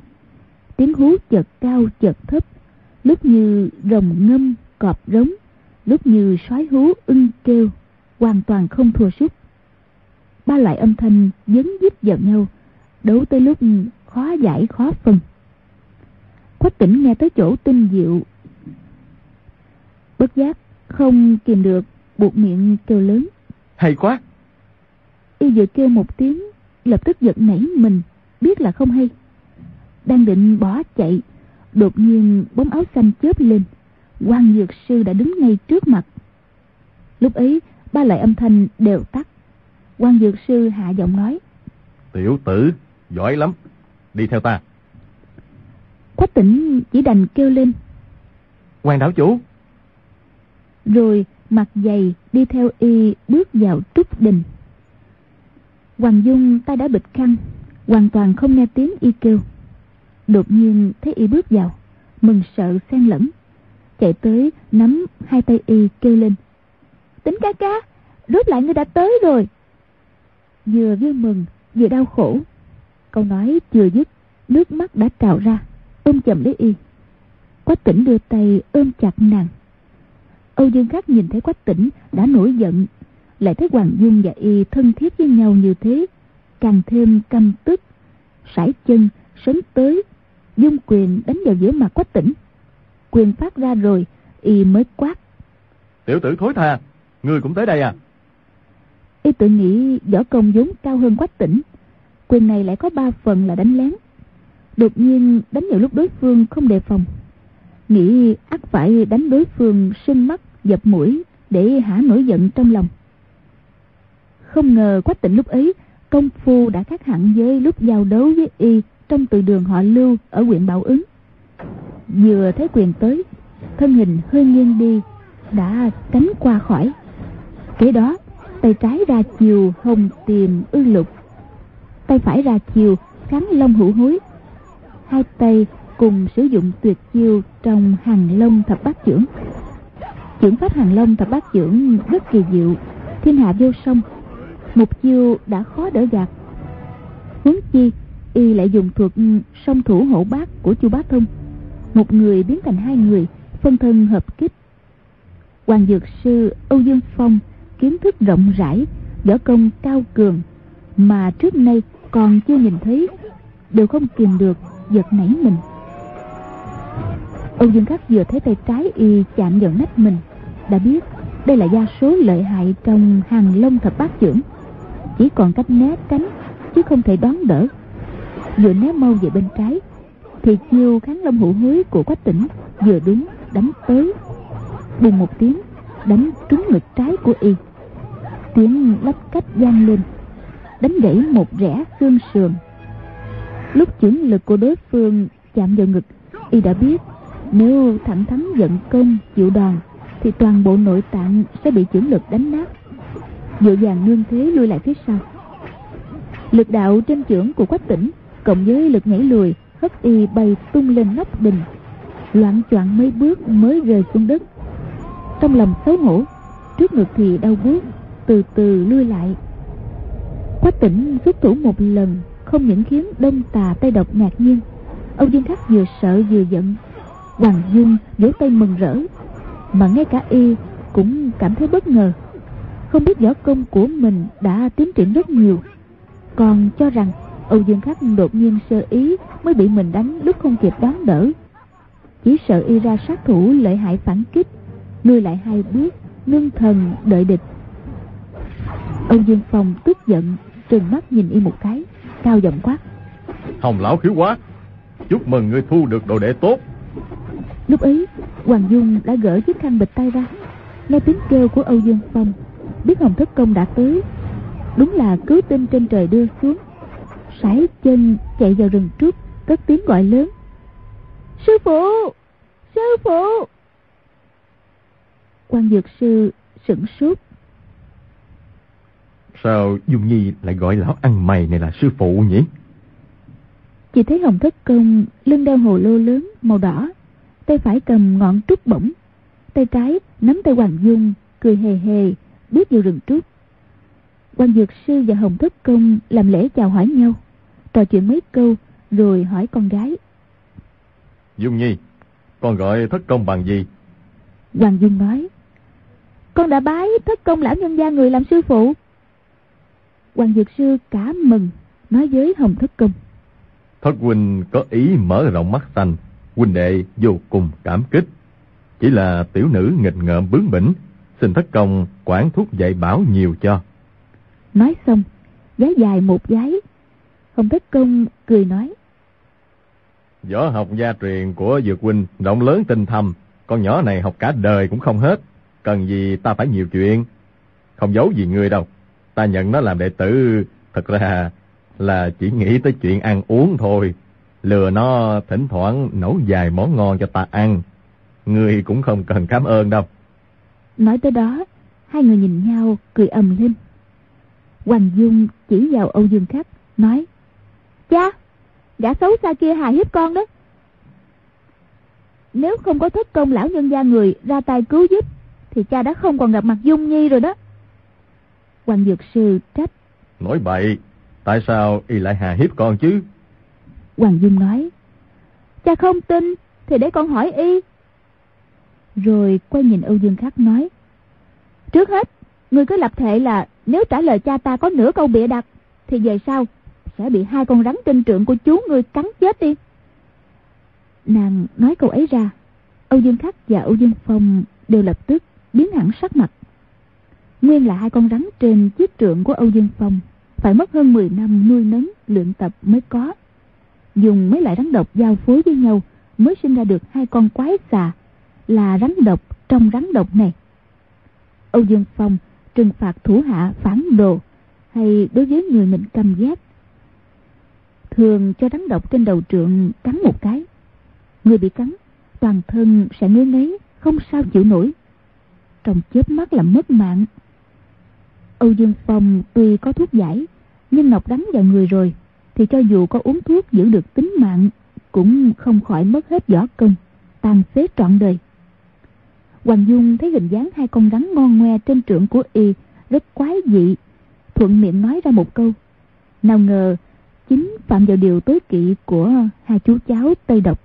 Tiếng hú chợt cao chợt thấp, lúc như rồng ngâm, cọp rống, lúc như sói hú ưng kêu, hoàn toàn không thua sức. Ba loại âm thanh dấn díp vào nhau, đấu tới lúc khó giải khó phân. Quách tỉnh nghe tới chỗ tinh diệu. Bất giác, không kìm được, buộc miệng kêu lớn. Hay quá! Y vừa kêu một tiếng, lập tức giật nảy mình, biết là không hay. Đang định bỏ chạy, đột nhiên bóng áo xanh chớp lên. quan Dược Sư đã đứng ngay trước mặt. Lúc ấy, ba loại âm thanh đều tắt. quan Dược Sư hạ giọng nói. Tiểu tử, giỏi lắm, đi theo ta. Quách tỉnh chỉ đành kêu lên. quan đảo chủ. Rồi mặt dày đi theo y bước vào trúc đình. Hoàng Dung tay đã bịt khăn, hoàn toàn không nghe tiếng y kêu. Đột nhiên thấy y bước vào, mừng sợ xen lẫn. Chạy tới nắm hai tay y kêu lên. Tính ca ca, rốt lại ngươi đã tới rồi. Vừa vui mừng, vừa đau khổ. Câu nói chưa dứt, nước mắt đã trào ra, ôm chầm lấy y. Quách tỉnh đưa tay ôm chặt nàng. Âu Dương Khắc nhìn thấy Quách tỉnh đã nổi giận, lại thấy Hoàng Dung và y thân thiết với nhau như thế, càng thêm căm tức. sải chân, sớm tới, dung quyền đánh vào giữa mặt Quách tỉnh. Quyền phát ra rồi, y mới quát. Tiểu tử thối tha, ngươi cũng tới đây à? Y tự nghĩ võ công vốn cao hơn Quách tỉnh, quyền này lại có ba phần là đánh lén. Đột nhiên đánh vào lúc đối phương không đề phòng. Nghĩ ắt phải đánh đối phương sưng mắt, dập mũi để hả nổi giận trong lòng. Không ngờ quách tỉnh lúc ấy công phu đã khác hẳn với lúc giao đấu với y trong từ đường họ lưu ở huyện Bảo Ứng. Vừa thấy quyền tới, thân hình hơi nghiêng đi, đã tránh qua khỏi. Kế đó, tay trái ra chiều hồng tìm ư lục, tay phải ra chiều kháng long hữu hối. Hai tay cùng sử dụng tuyệt chiêu trong hàng long thập bát trưởng. Chuyển pháp hàng long thập bát trưởng rất kỳ diệu, thiên hạ vô song một chiêu đã khó đỡ gạt huống chi y lại dùng thuật song thủ hổ bát của chu bá thông. Một người biến thành hai người phân thân hợp kích. Hoàng dược sư âu dương phong kiến thức rộng rãi võ công cao cường mà trước nay còn chưa nhìn thấy đều không kìm được giật nảy mình. Âu dương khắc vừa thấy tay trái y chạm vào nách mình đã biết đây là gia số lợi hại trong hàng lông thập bát trưởng, chỉ còn cách né tránh chứ không thể đón đỡ vừa né mau về bên trái, thì chiêu kháng lâm hữu hối của quách tỉnh vừa đúng đánh tới. Bùng một tiếng, đánh trúng ngực trái của y. Tiếng lách cách vang lên, đánh gãy một rẽ xương sườn. Lúc chuyển lực của đối phương chạm vào ngực, y đã biết nếu thẳng thắn giận công chịu đòn, thì toàn bộ nội tạng sẽ bị chuyển lực đánh nát. Dội vàng nương thế lui lại phía sau. Lực đạo trên chưởng của quách tỉnh cộng với lực nhảy lùi, hất y bay tung lên nóc đình. Loạn choạng mấy bước mới rơi xuống đất. Trong lòng xấu hổ, trước ngực thì đau buốt, từ từ lui lại. Quách tỉnh xuất thủ một lần, không những khiến đông tà tay độc ngạc nhiên, ông dương khắc vừa sợ vừa giận. Hoàng dung vỗ tay mừng rỡ, mà ngay cả y cũng cảm thấy bất ngờ. Không biết võ công của mình đã tiến triển rất nhiều, còn cho rằng âu dương khắc đột nhiên sơ ý mới bị mình đánh lúc không kịp đón đỡ. Chỉ sợ y ra sát thủ lợi hại phản kích lui lại hai bước ngưng thần đợi địch. Âu Dương Phong tức giận trừng mắt nhìn y một cái cao giọng quát. Hồng lão khiếu quá chúc mừng ngươi thu được đồ đệ tốt. Lúc ấy hoàng dung đã gỡ chiếc khăn bịch tay ra nghe tiếng kêu của âu dương phong biết hồng thất công đã tới. Đúng là cứu tinh trên trời đưa xuống sải chân chạy vào rừng trúc cất tiếng gọi lớn. Sư phụ! Sư phụ! Quan dược sư sửng sốt. Sao dung nhi lại gọi lão ăn mày này là sư phụ nhỉ? Chỉ thấy hồng thất công lưng đeo hồ lô lớn màu đỏ tay phải cầm ngọn trúc bổng tay trái nắm tay hoàng dung cười hề hề bước vào rừng trúc quan dược sư và hồng thất công làm lễ chào hỏi nhau trò chuyện mấy câu rồi hỏi con gái. Dung nhi con gọi thất công bằng gì? Hoàng dung nói con đã bái thất công lão nhân gia người làm sư phụ. Hoàng dược sư cả mừng nói với hồng thất công thất huynh có ý mở rộng mắt xanh huynh đệ vô cùng cảm kích. Chỉ là tiểu nữ nghịch ngợm bướng bỉnh xin thất công quản thúc dạy bảo nhiều cho. Nói xong giái dài một giái hồng thất công cười nói. Võ học gia truyền của dược huynh rộng lớn tinh thâm. Con nhỏ này học cả đời cũng không hết. Cần gì ta phải nhiều chuyện? Không giấu gì người đâu. Ta nhận nó làm đệ tử. Thật ra là chỉ nghĩ tới chuyện ăn uống thôi. Lừa nó thỉnh thoảng nấu vài món ngon cho ta ăn. Người cũng không cần cảm ơn đâu. Nói tới đó hai người nhìn nhau cười ầm lên. Hoàng dung chỉ vào âu dương khách nói cha gã xấu xa kia hài hiếp con đó. Nếu không có thất công lão nhân gia người ra tay cứu giúp thì cha đã không còn gặp mặt dung nhi rồi đó. Hoàng dược sư trách. Nói bậy tại sao y lại hà hiếp con chứ? Hoàng dung nói cha không tin thì để con hỏi y. Rồi quay nhìn âu dương khắc nói trước hết người cứ lập thệ là nếu trả lời cha ta có nửa câu bịa đặt thì về sau sẽ bị hai con rắn trên trượng của chú ngươi cắn chết đi. Nàng nói câu ấy ra, âu dương khắc và âu dương phong đều lập tức biến hẳn sắc mặt. Nguyên là hai con rắn trên chiếc trượng của âu dương phong, phải mất hơn 10 năm nuôi nấng, luyện tập mới có. Dùng mấy loại rắn độc giao phối với nhau mới sinh ra được hai con quái xà, là rắn độc trong rắn độc này. Âu dương phong trừng phạt thủ hạ phản đồ, hay đối với người mình căm ghét thường cho rắn độc trên đầu trượng cắn một cái. Người bị cắn, toàn thân sẽ ngứa ngáy, không sao chịu nổi. Trong chớp mắt là mất mạng. Âu dương phong tuy có thuốc giải, nhưng nọc đắng vào người rồi, thì cho dù có uống thuốc giữ được tính mạng, cũng không khỏi mất hết võ công, tàn phế trọn đời. Hoàng dung thấy hình dáng hai con rắn ngon ngoe trên trượng của y rất quái dị, thuận miệng nói ra một câu. Nào ngờ chính phạm vào điều tối kỵ của hai chú cháu tây độc.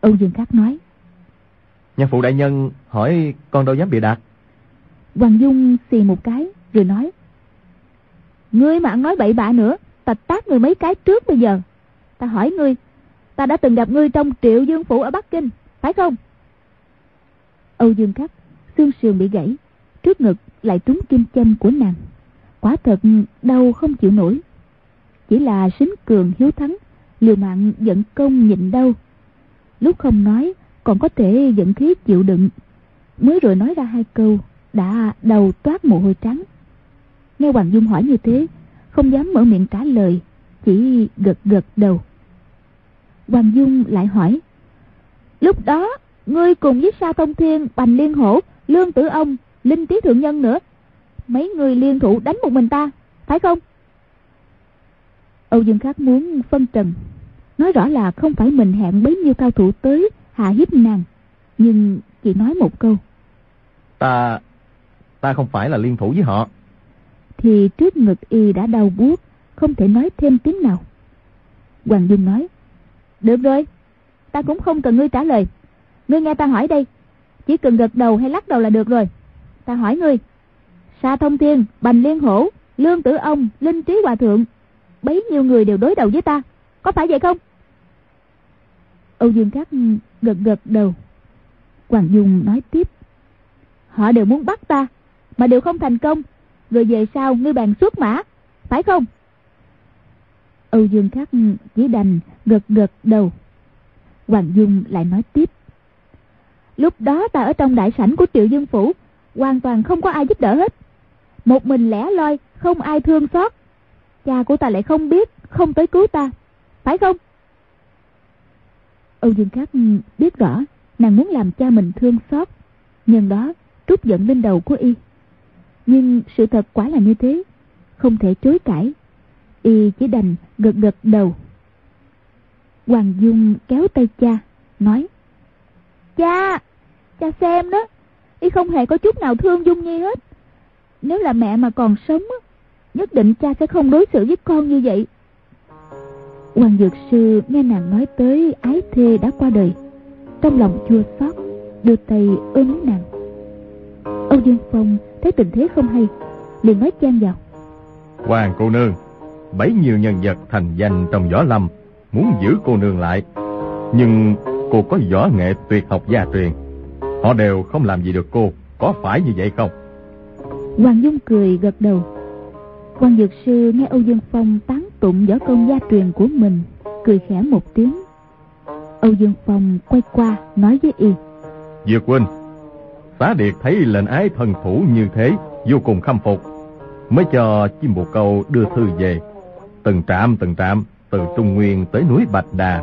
Âu dương khắc nói nhà phụ đại nhân hỏi con đâu dám bị đặt. Hoàng dung xì một cái rồi nói ngươi mà ăn nói bậy bạ nữa ta tát ngươi mấy cái trước bây giờ. Ta hỏi ngươi ta đã từng gặp ngươi trong triệu dương phủ ở bắc kinh phải không? Âu dương khắc xương sườn bị gãy trước ngực lại trúng kim châm của nàng. Quả thật đau không chịu nổi chỉ là xính cường hiếu thắng, liều mạng giận công nhịn đau. Lúc không nói, còn có thể giận khí chịu đựng. Mới rồi nói ra hai câu, đã đầu toát mồ hôi trắng. Nghe hoàng dung hỏi như thế, không dám mở miệng trả lời, chỉ gật gật đầu. Hoàng dung lại hỏi, lúc đó, ngươi cùng với sa thông thiên, bành liên hổ, lương tử ông, linh tý thượng nhân nữa, mấy người liên thủ đánh một mình ta, phải không? Âu dương khắc muốn phân trần. Nói rõ là không phải mình hẹn bấy nhiêu cao thủ tới hạ hiếp nàng nhưng chỉ nói một câu. Ta ta không phải là liên thủ với họ. Thì trước ngực y đã đau buốt không thể nói thêm tiếng nào. Hoàng dung nói được rồi ta cũng không cần ngươi trả lời. Ngươi nghe ta hỏi đây chỉ cần gật đầu hay lắc đầu là được rồi. Ta hỏi ngươi sa thông thiên bành liên hổ lương tử ông linh trí hòa thượng bấy nhiêu người đều đối đầu với ta. Có phải vậy không? Âu dương cát gật gật đầu. Hoàng dung nói tiếp. Họ đều muốn bắt ta, mà đều không thành công. Rồi về sau ngươi bàn xuất mã, Phải không? Âu Dương Khắc chỉ đành gật gật đầu. Hoàng Dung lại nói tiếp. Lúc đó ta ở trong đại sảnh của Triệu Dương Phủ, Hoàn toàn không có ai giúp đỡ hết. Một mình lẻ loi, Không ai thương xót. Cha của ta lại không biết, Không tới cứu ta. Phải không? Âu Dương Khắc biết rõ Nàng muốn làm cha mình thương xót Nhân đó trút giận lên đầu của y. Nhưng sự thật quả là như thế, Không thể chối cãi. Y chỉ đành gật gật đầu. Hoàng Dung kéo tay cha, Nói, Cha Cha xem đó, Y không hề có chút nào thương Dung Nhi hết. Nếu là mẹ mà còn sống Nhất định cha sẽ không đối xử với con như vậy. Hoàng Dược Sư nghe nàng nói tới ái thê đã qua đời Trong lòng chua xót Đưa tay ôm lấy nàng. Âu Dương Phong thấy tình thế không hay liền nói chen vào. Hoàng cô nương Bấy nhiêu nhân vật thành danh trong võ lâm Muốn giữ cô nương lại Nhưng cô có võ nghệ tuyệt học gia truyền Họ đều không làm gì được cô Có phải như vậy không? Hoàng Dung cười gật đầu quan dược sư nghe âu dương phong tán tụng võ công gia truyền của mình, cười khẽ một tiếng. Âu dương phong quay qua, nói với y. Dược huynh xá điệt thấy lệnh ái thần thủ như thế, vô cùng khâm phục. Mới cho chim bồ câu đưa thư về. Từng trạm từng trạm, từ trung nguyên tới núi bạch đà.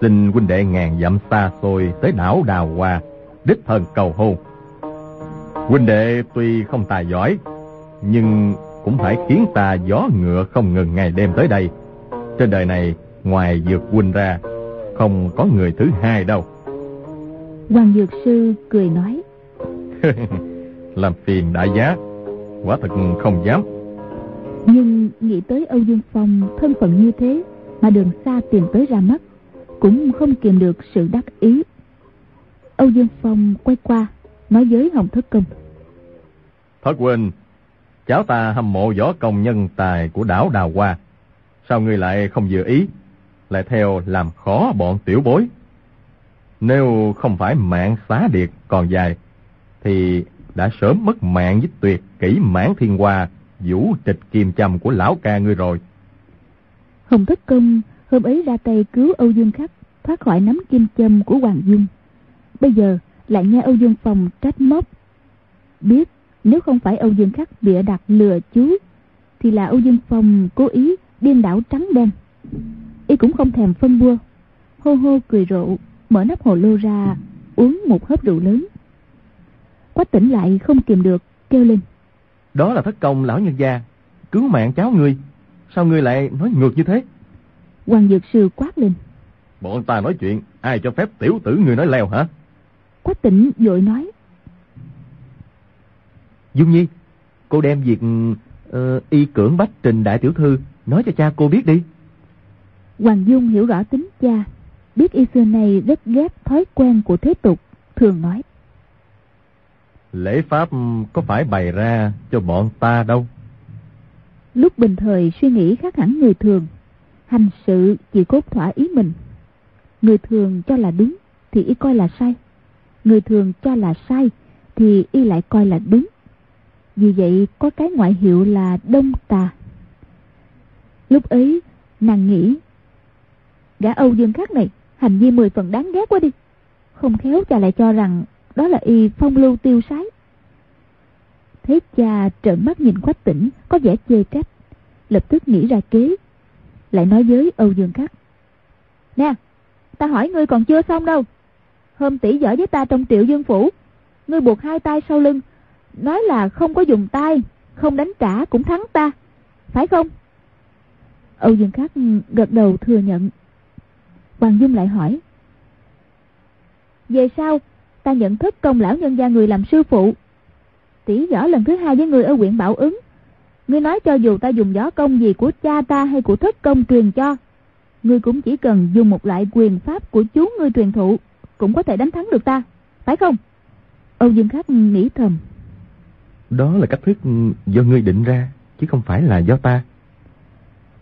Xin huynh đệ ngàn dặm xa xôi tới đảo đào hoa, đích thần cầu hôn. Huynh đệ tuy không tài giỏi, nhưng cũng phải khiến ta gió ngựa không ngừng ngày đêm tới đây. Trên đời này, ngoài Dược Huynh ra, không có người thứ hai đâu. Hoàng Dược Sư cười nói. Làm phiền đại giá, quả thật không dám. Nhưng nghĩ tới Âu Dương Phong thân phận như thế mà đường xa tìm tới ra mắt, cũng không kiềm được sự đắc ý. Âu Dương Phong quay qua, nói với Hồng Thất Công. Thất Huynh, Cháu ta hâm mộ võ công nhân tài của đảo Đào Hoa. Sao ngươi lại không vừa ý, lại theo làm khó bọn tiểu bối? Nếu không phải mạng xá điệt còn dài, thì đã sớm mất mạng với tuyệt kỹ mãn thiên hoa, vũ trịch kim châm của lão ca ngươi rồi. Hồng Thất Công hôm ấy ra tay cứu Âu Dương Khắc thoát khỏi nắm kim châm của Hoàng Dung. Bây giờ lại nghe Âu Dương Phòng trách móc. Biết nếu không phải Âu Dương Khắc bịa đặt lừa chú Thì là Âu Dương Phong cố ý điên đảo trắng đen. Y cũng không thèm phân bua Hô hô cười rộ Mở nắp hồ lô ra Uống một hớp rượu lớn. Quách tỉnh lại không kìm được Kêu lên. Đó là thất công lão nhân gia Cứu mạng cháu ngươi. Sao ngươi lại nói ngược như thế? Hoàng Dược Sư quát lên. Bọn ta nói chuyện Ai cho phép tiểu tử ngươi nói leo hả? Quách tỉnh vội nói Dung Nhi, cô đem việc uh, y cưỡng bách trình đại tiểu thư nói cho cha cô biết đi. Hoàng Dung hiểu rõ tính cha, biết y xưa này rất ghét thói quen của thế tục, thường nói. Lễ pháp có phải bày ra cho bọn ta đâu. Lúc bình thời suy nghĩ khác hẳn người thường, hành sự chỉ cốt thỏa ý mình. Người thường cho là đúng thì y coi là sai, người thường cho là sai thì y lại coi là đúng. Vì vậy có cái ngoại hiệu là Đông Tà. Lúc ấy nàng nghĩ Gã Âu Dương Khắc này hành vi mười phần đáng ghét quá đi. Không khéo cha lại cho rằng đó là y phong lưu tiêu sái. Thế cha trợn mắt nhìn quách tỉnh có vẻ chê trách. Lập tức nghĩ ra kế. Lại nói với Âu Dương Khắc. Nè, ta hỏi ngươi còn chưa xong đâu. Hôm tỷ giỏi với ta trong triệu dương phủ. Ngươi buộc hai tay sau lưng Nói là không có dùng tay, Không đánh trả cũng thắng ta, Phải không? Âu Dương Khắc gật đầu thừa nhận. Hoàng Dung lại hỏi, Về sau, Ta nhận thức công lão nhân gia người làm sư phụ. Tỷ võ lần thứ hai với người ở huyện Bảo Ứng. Ngươi nói cho dù ta dùng gió công gì của cha ta hay của thất công truyền cho, Ngươi cũng chỉ cần dùng một loại quyền pháp của chú ngươi truyền thụ Cũng có thể đánh thắng được ta, Phải không? Âu Dương Khắc nghĩ thầm đó là cách thức do ngươi định ra, chứ không phải là do ta.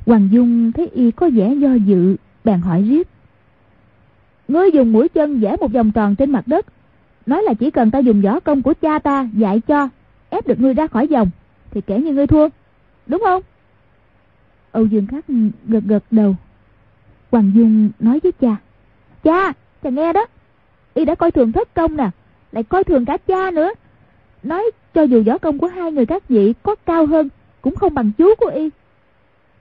Hoàng Dung thấy y có vẻ do dự, bèn hỏi riết. Ngươi dùng mũi chân vẽ một vòng tròn trên mặt đất, nói là chỉ cần ta dùng võ công của cha ta dạy cho, ép được ngươi ra khỏi vòng, thì kể như ngươi thua. Đúng không? Âu Dương Khắc gật gật đầu. Hoàng Dung nói với cha. Cha, cha nghe đó. Y đã coi thường thất công nè. Lại coi thường cả cha nữa. Nói cho dù võ công của hai người các vị có cao hơn cũng không bằng chú của y.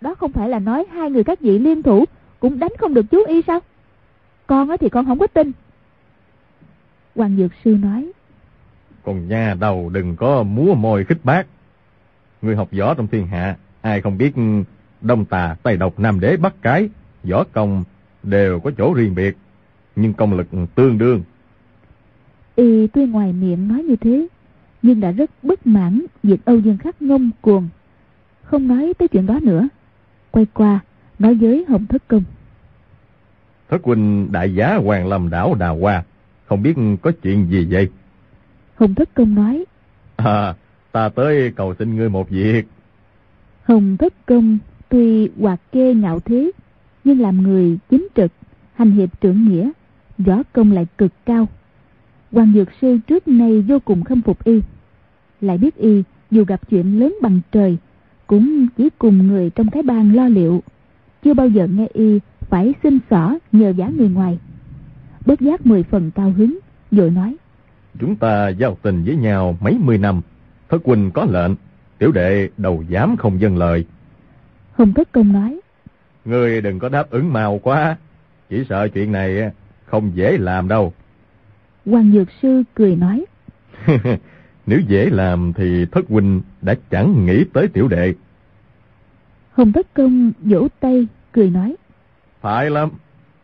Đó không phải là nói hai người các vị liên thủ cũng đánh không được chú y sao? Con thì con không có tin. Hoàng Dược Sư nói. Còn nhà đầu đừng có múa môi khích bác. Người học võ trong thiên hạ, ai không biết đông tà, tây độc, nam đế, bắc cái, võ công đều có chỗ riêng biệt, nhưng công lực tương đương. Y tuy ngoài miệng nói như thế, nhưng đã rất bất mãn việc Âu Dương Khắc ngông cuồng. Không nói tới chuyện đó nữa. Quay qua, nói với Hồng Thất Công. Thất huynh đại giá Hoàng Lâm đảo Đào Hoa, không biết có chuyện gì vậy? Hồng Thất Công nói. À, ta tới cầu xin ngươi một việc. Hồng Thất Công tuy hoạt kê ngạo thế, nhưng làm người chính trực, hành hiệp trưởng nghĩa, võ công lại cực cao. Hoàng Dược Sư trước nay vô cùng khâm phục y. Lại biết y dù gặp chuyện lớn bằng trời, cũng chỉ cùng người trong cái bang lo liệu. Chưa bao giờ nghe y phải xin xỏ nhờ giả người ngoài. Bất giác mười phần cao hứng, rồi nói. Chúng ta giao tình với nhau mấy mươi năm. Thất huynh có lệnh, tiểu đệ đầu dám không dâng lời. Hồng Thất Công nói. Ngươi đừng có đáp ứng màu quá. Chỉ sợ chuyện này không dễ làm đâu. Hoàng Dược Sư cười nói. Nếu dễ làm thì thất huynh đã chẳng nghĩ tới tiểu đệ. Hồng Thất Công vỗ tay, cười nói. Phải lắm,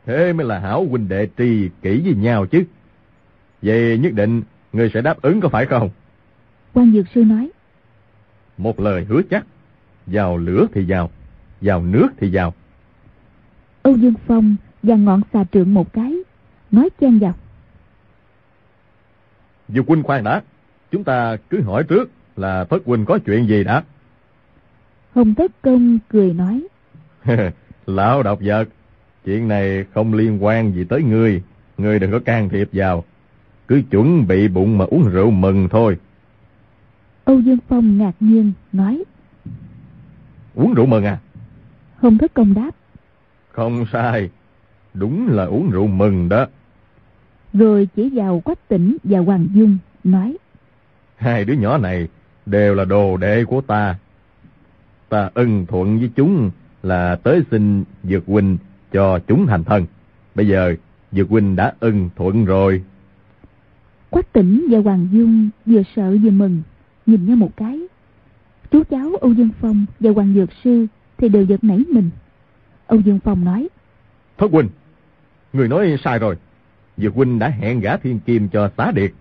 thế mới là hảo huynh đệ trì kỹ với nhau chứ. Vậy nhất định người sẽ đáp ứng có phải không? Quan Dược Sư nói. Một lời hứa chắc, vào lửa thì vào, vào nước thì vào. Âu Dương Phong và ngọn xà trượng một cái, nói chen vào. Dược huynh khoan đã, chúng ta cứ hỏi trước là thất huynh có chuyện gì đã. Hồng Thất Công cười nói. Lão độc vật, chuyện này không liên quan gì tới ngươi, ngươi đừng có can thiệp vào. Cứ chuẩn bị bụng mà uống rượu mừng thôi. Âu Dương Phong ngạc nhiên nói. Uống rượu mừng à? Hồng Thất Công đáp. Không sai, đúng là uống rượu mừng đó. Rồi chỉ vào Quách Tỉnh và Hoàng Dung, nói. Hai đứa nhỏ này đều là đồ đệ của ta. Ta ân thuận với chúng là tới xin Dược Huynh cho chúng thành thân. Bây giờ Dược Huynh đã ân thuận rồi. Quách Tỉnh và Hoàng Dung vừa sợ vừa mừng, nhìn nhau một cái. Chú cháu Âu Dương Phong và Hoàng Dược Sư thì đều giật nảy mình. Âu Dương Phong nói. Thất Huynh, người nói sai rồi. Dược huynh đã hẹn gã thiên kim cho xá điệt.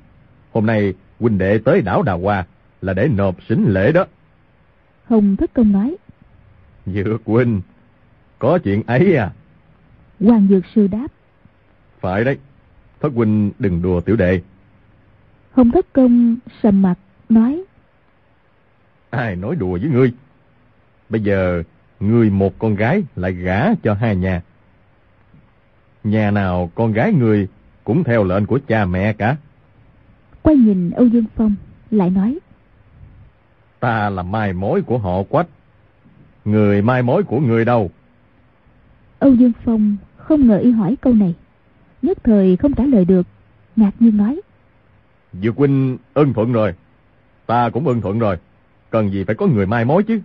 Hôm nay huynh đệ tới đảo Đào Hoa là để nộp sính lễ đó. Hồng Thất Công nói. Dược huynh, có chuyện ấy à? Hoàng Dược Sư đáp. Phải đấy, Thất huynh đừng đùa tiểu đệ. Hồng Thất Công sầm mặt, nói. Ai nói đùa với ngươi? Bây giờ, ngươi một con gái lại gả cho hai nhà. Nhà nào con gái ngươi cũng theo lệnh của cha mẹ cả. Quay nhìn Âu Dương Phong, lại nói. Ta là mai mối của họ quách. Người mai mối của người đâu? Âu Dương Phong không ngờ y hỏi câu này. Nhất thời không trả lời được. Ngạc nhiên nói. Dược huynh ân thuận rồi. Ta cũng ân thuận rồi. Cần gì phải có người mai mối chứ?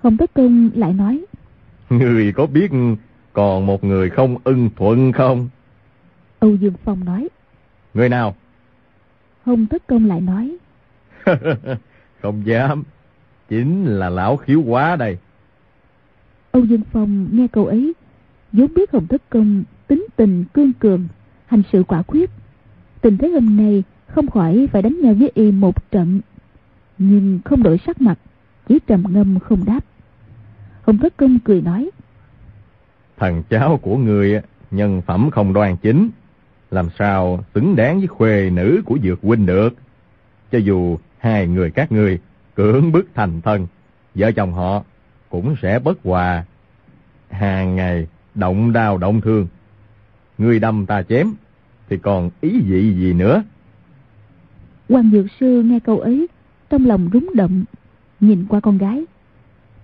Hồng Tất Công lại nói. Người có biết còn một người không ưng thuận không? Âu Dương Phong nói. Người nào? Hồng Tất Công lại nói. không dám. Chính là lão khiếu quá đây. Âu Dương Phong nghe câu ấy, vốn biết Hồng Tất Công tính tình cương cường, hành sự quả quyết. Tình thế hôm nay không khỏi phải đánh nhau với y một trận. Nhưng không đổi sắc mặt, chỉ trầm ngâm không đáp. Hồng Tất Công cười nói. Thằng cháu của người nhân phẩm không đoan chính, làm sao xứng đáng với khuê nữ của Dược huynh được. Cho dù hai người các ngươi cưỡng bức thành thân, vợ chồng họ cũng sẽ bất hòa. Hàng ngày động đau động thương, người đâm ta chém, thì còn ý vị gì nữa? Hoàng Dược Sư nghe câu ấy, trong lòng rúng động, nhìn qua con gái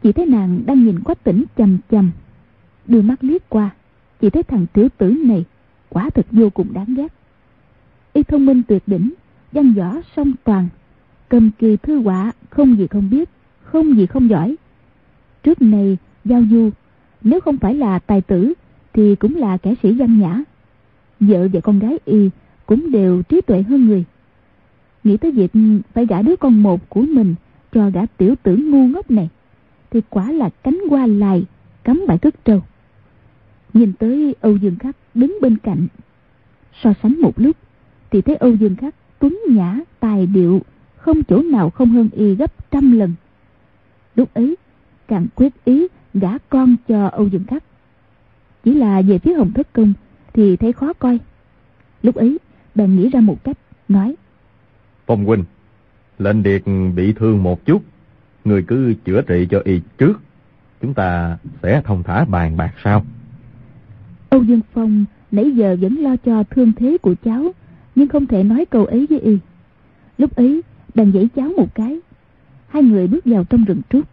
chỉ thấy nàng đang nhìn quách tỉnh chầm chầm đưa mắt liếc qua chỉ thấy thằng tiểu tử này quả thật vô cùng đáng ghét. Y thông minh tuyệt đỉnh, văn võ song toàn. Cầm kỳ thư họa không gì không biết, không gì không giỏi. Trước này, giao du, nếu không phải là tài tử, thì cũng là kẻ sĩ văn nhã. Vợ và con gái y cũng đều trí tuệ hơn người. Nghĩ tới việc phải gả đứa con một của mình cho gã tiểu tử ngu ngốc này, thì quả là cánh hoa lại cắm bãi cất trâu nhìn tới âu dương khắc đứng bên cạnh, so sánh một lúc, thì thấy âu dương khắc tuấn nhã, tài điệu, không chỗ nào không hơn y gấp trăm lần. Lúc ấy, càng quyết ý gả con cho âu dương khắc. Chỉ là về phía hồng thất công thì thấy khó coi. Lúc ấy, bèn nghĩ ra một cách, nói, phong huynh lệnh điệt bị thương một chút, người cứ chữa trị cho y trước, chúng ta sẽ thông thả bàn bạc sau âu dương phong nãy giờ vẫn lo cho thương thế của cháu, nhưng không thể nói câu ấy với y. Lúc ấy đang dãy cháu một cái. Hai người bước vào trong rừng trúc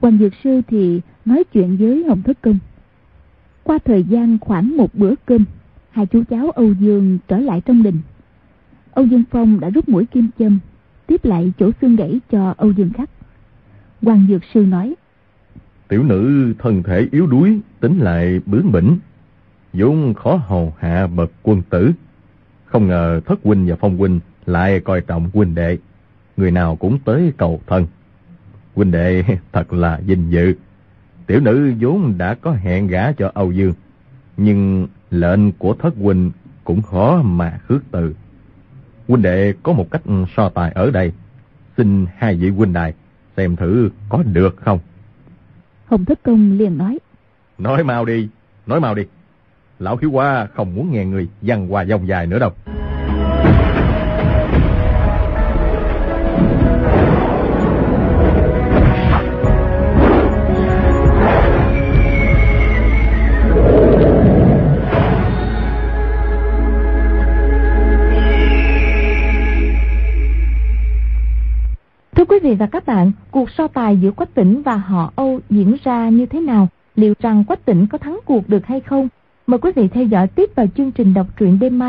hoàng dược sư thì nói chuyện với hồng thất công. Qua thời gian khoảng một bữa cơm, hai chú cháu âu dương trở lại trong đình. Âu dương phong đã rút mũi kim châm, tiếp lại chỗ xương gãy cho âu dương khắc. Hoàng dược sư nói, tiểu nữ thân thể yếu đuối, tính lại bướng bỉnh vốn khó hầu hạ bậc quân tử. Không ngờ thất huynh và phong huynh lại coi trọng huynh đệ. Người nào cũng tới cầu thân. Huynh đệ thật là vinh dự. Tiểu nữ vốn đã có hẹn gả cho âu dương nhưng lệnh của thất huynh cũng khó mà khước từ. Huynh đệ có một cách so tài ở đây. Xin hai vị huynh đài xem thử có được không? Hồng thất công liền nói. Nói mau đi nói mau đi lão thiếu hoa không muốn nghe người dằn qua dòng dài nữa đâu quý vị và các bạn, cuộc so tài giữa Quách Tỉnh và họ Âu diễn ra như thế nào? Liệu rằng Quách Tỉnh có thắng cuộc được hay không? Mời quý vị theo dõi tiếp vào chương trình đọc truyện đêm mai.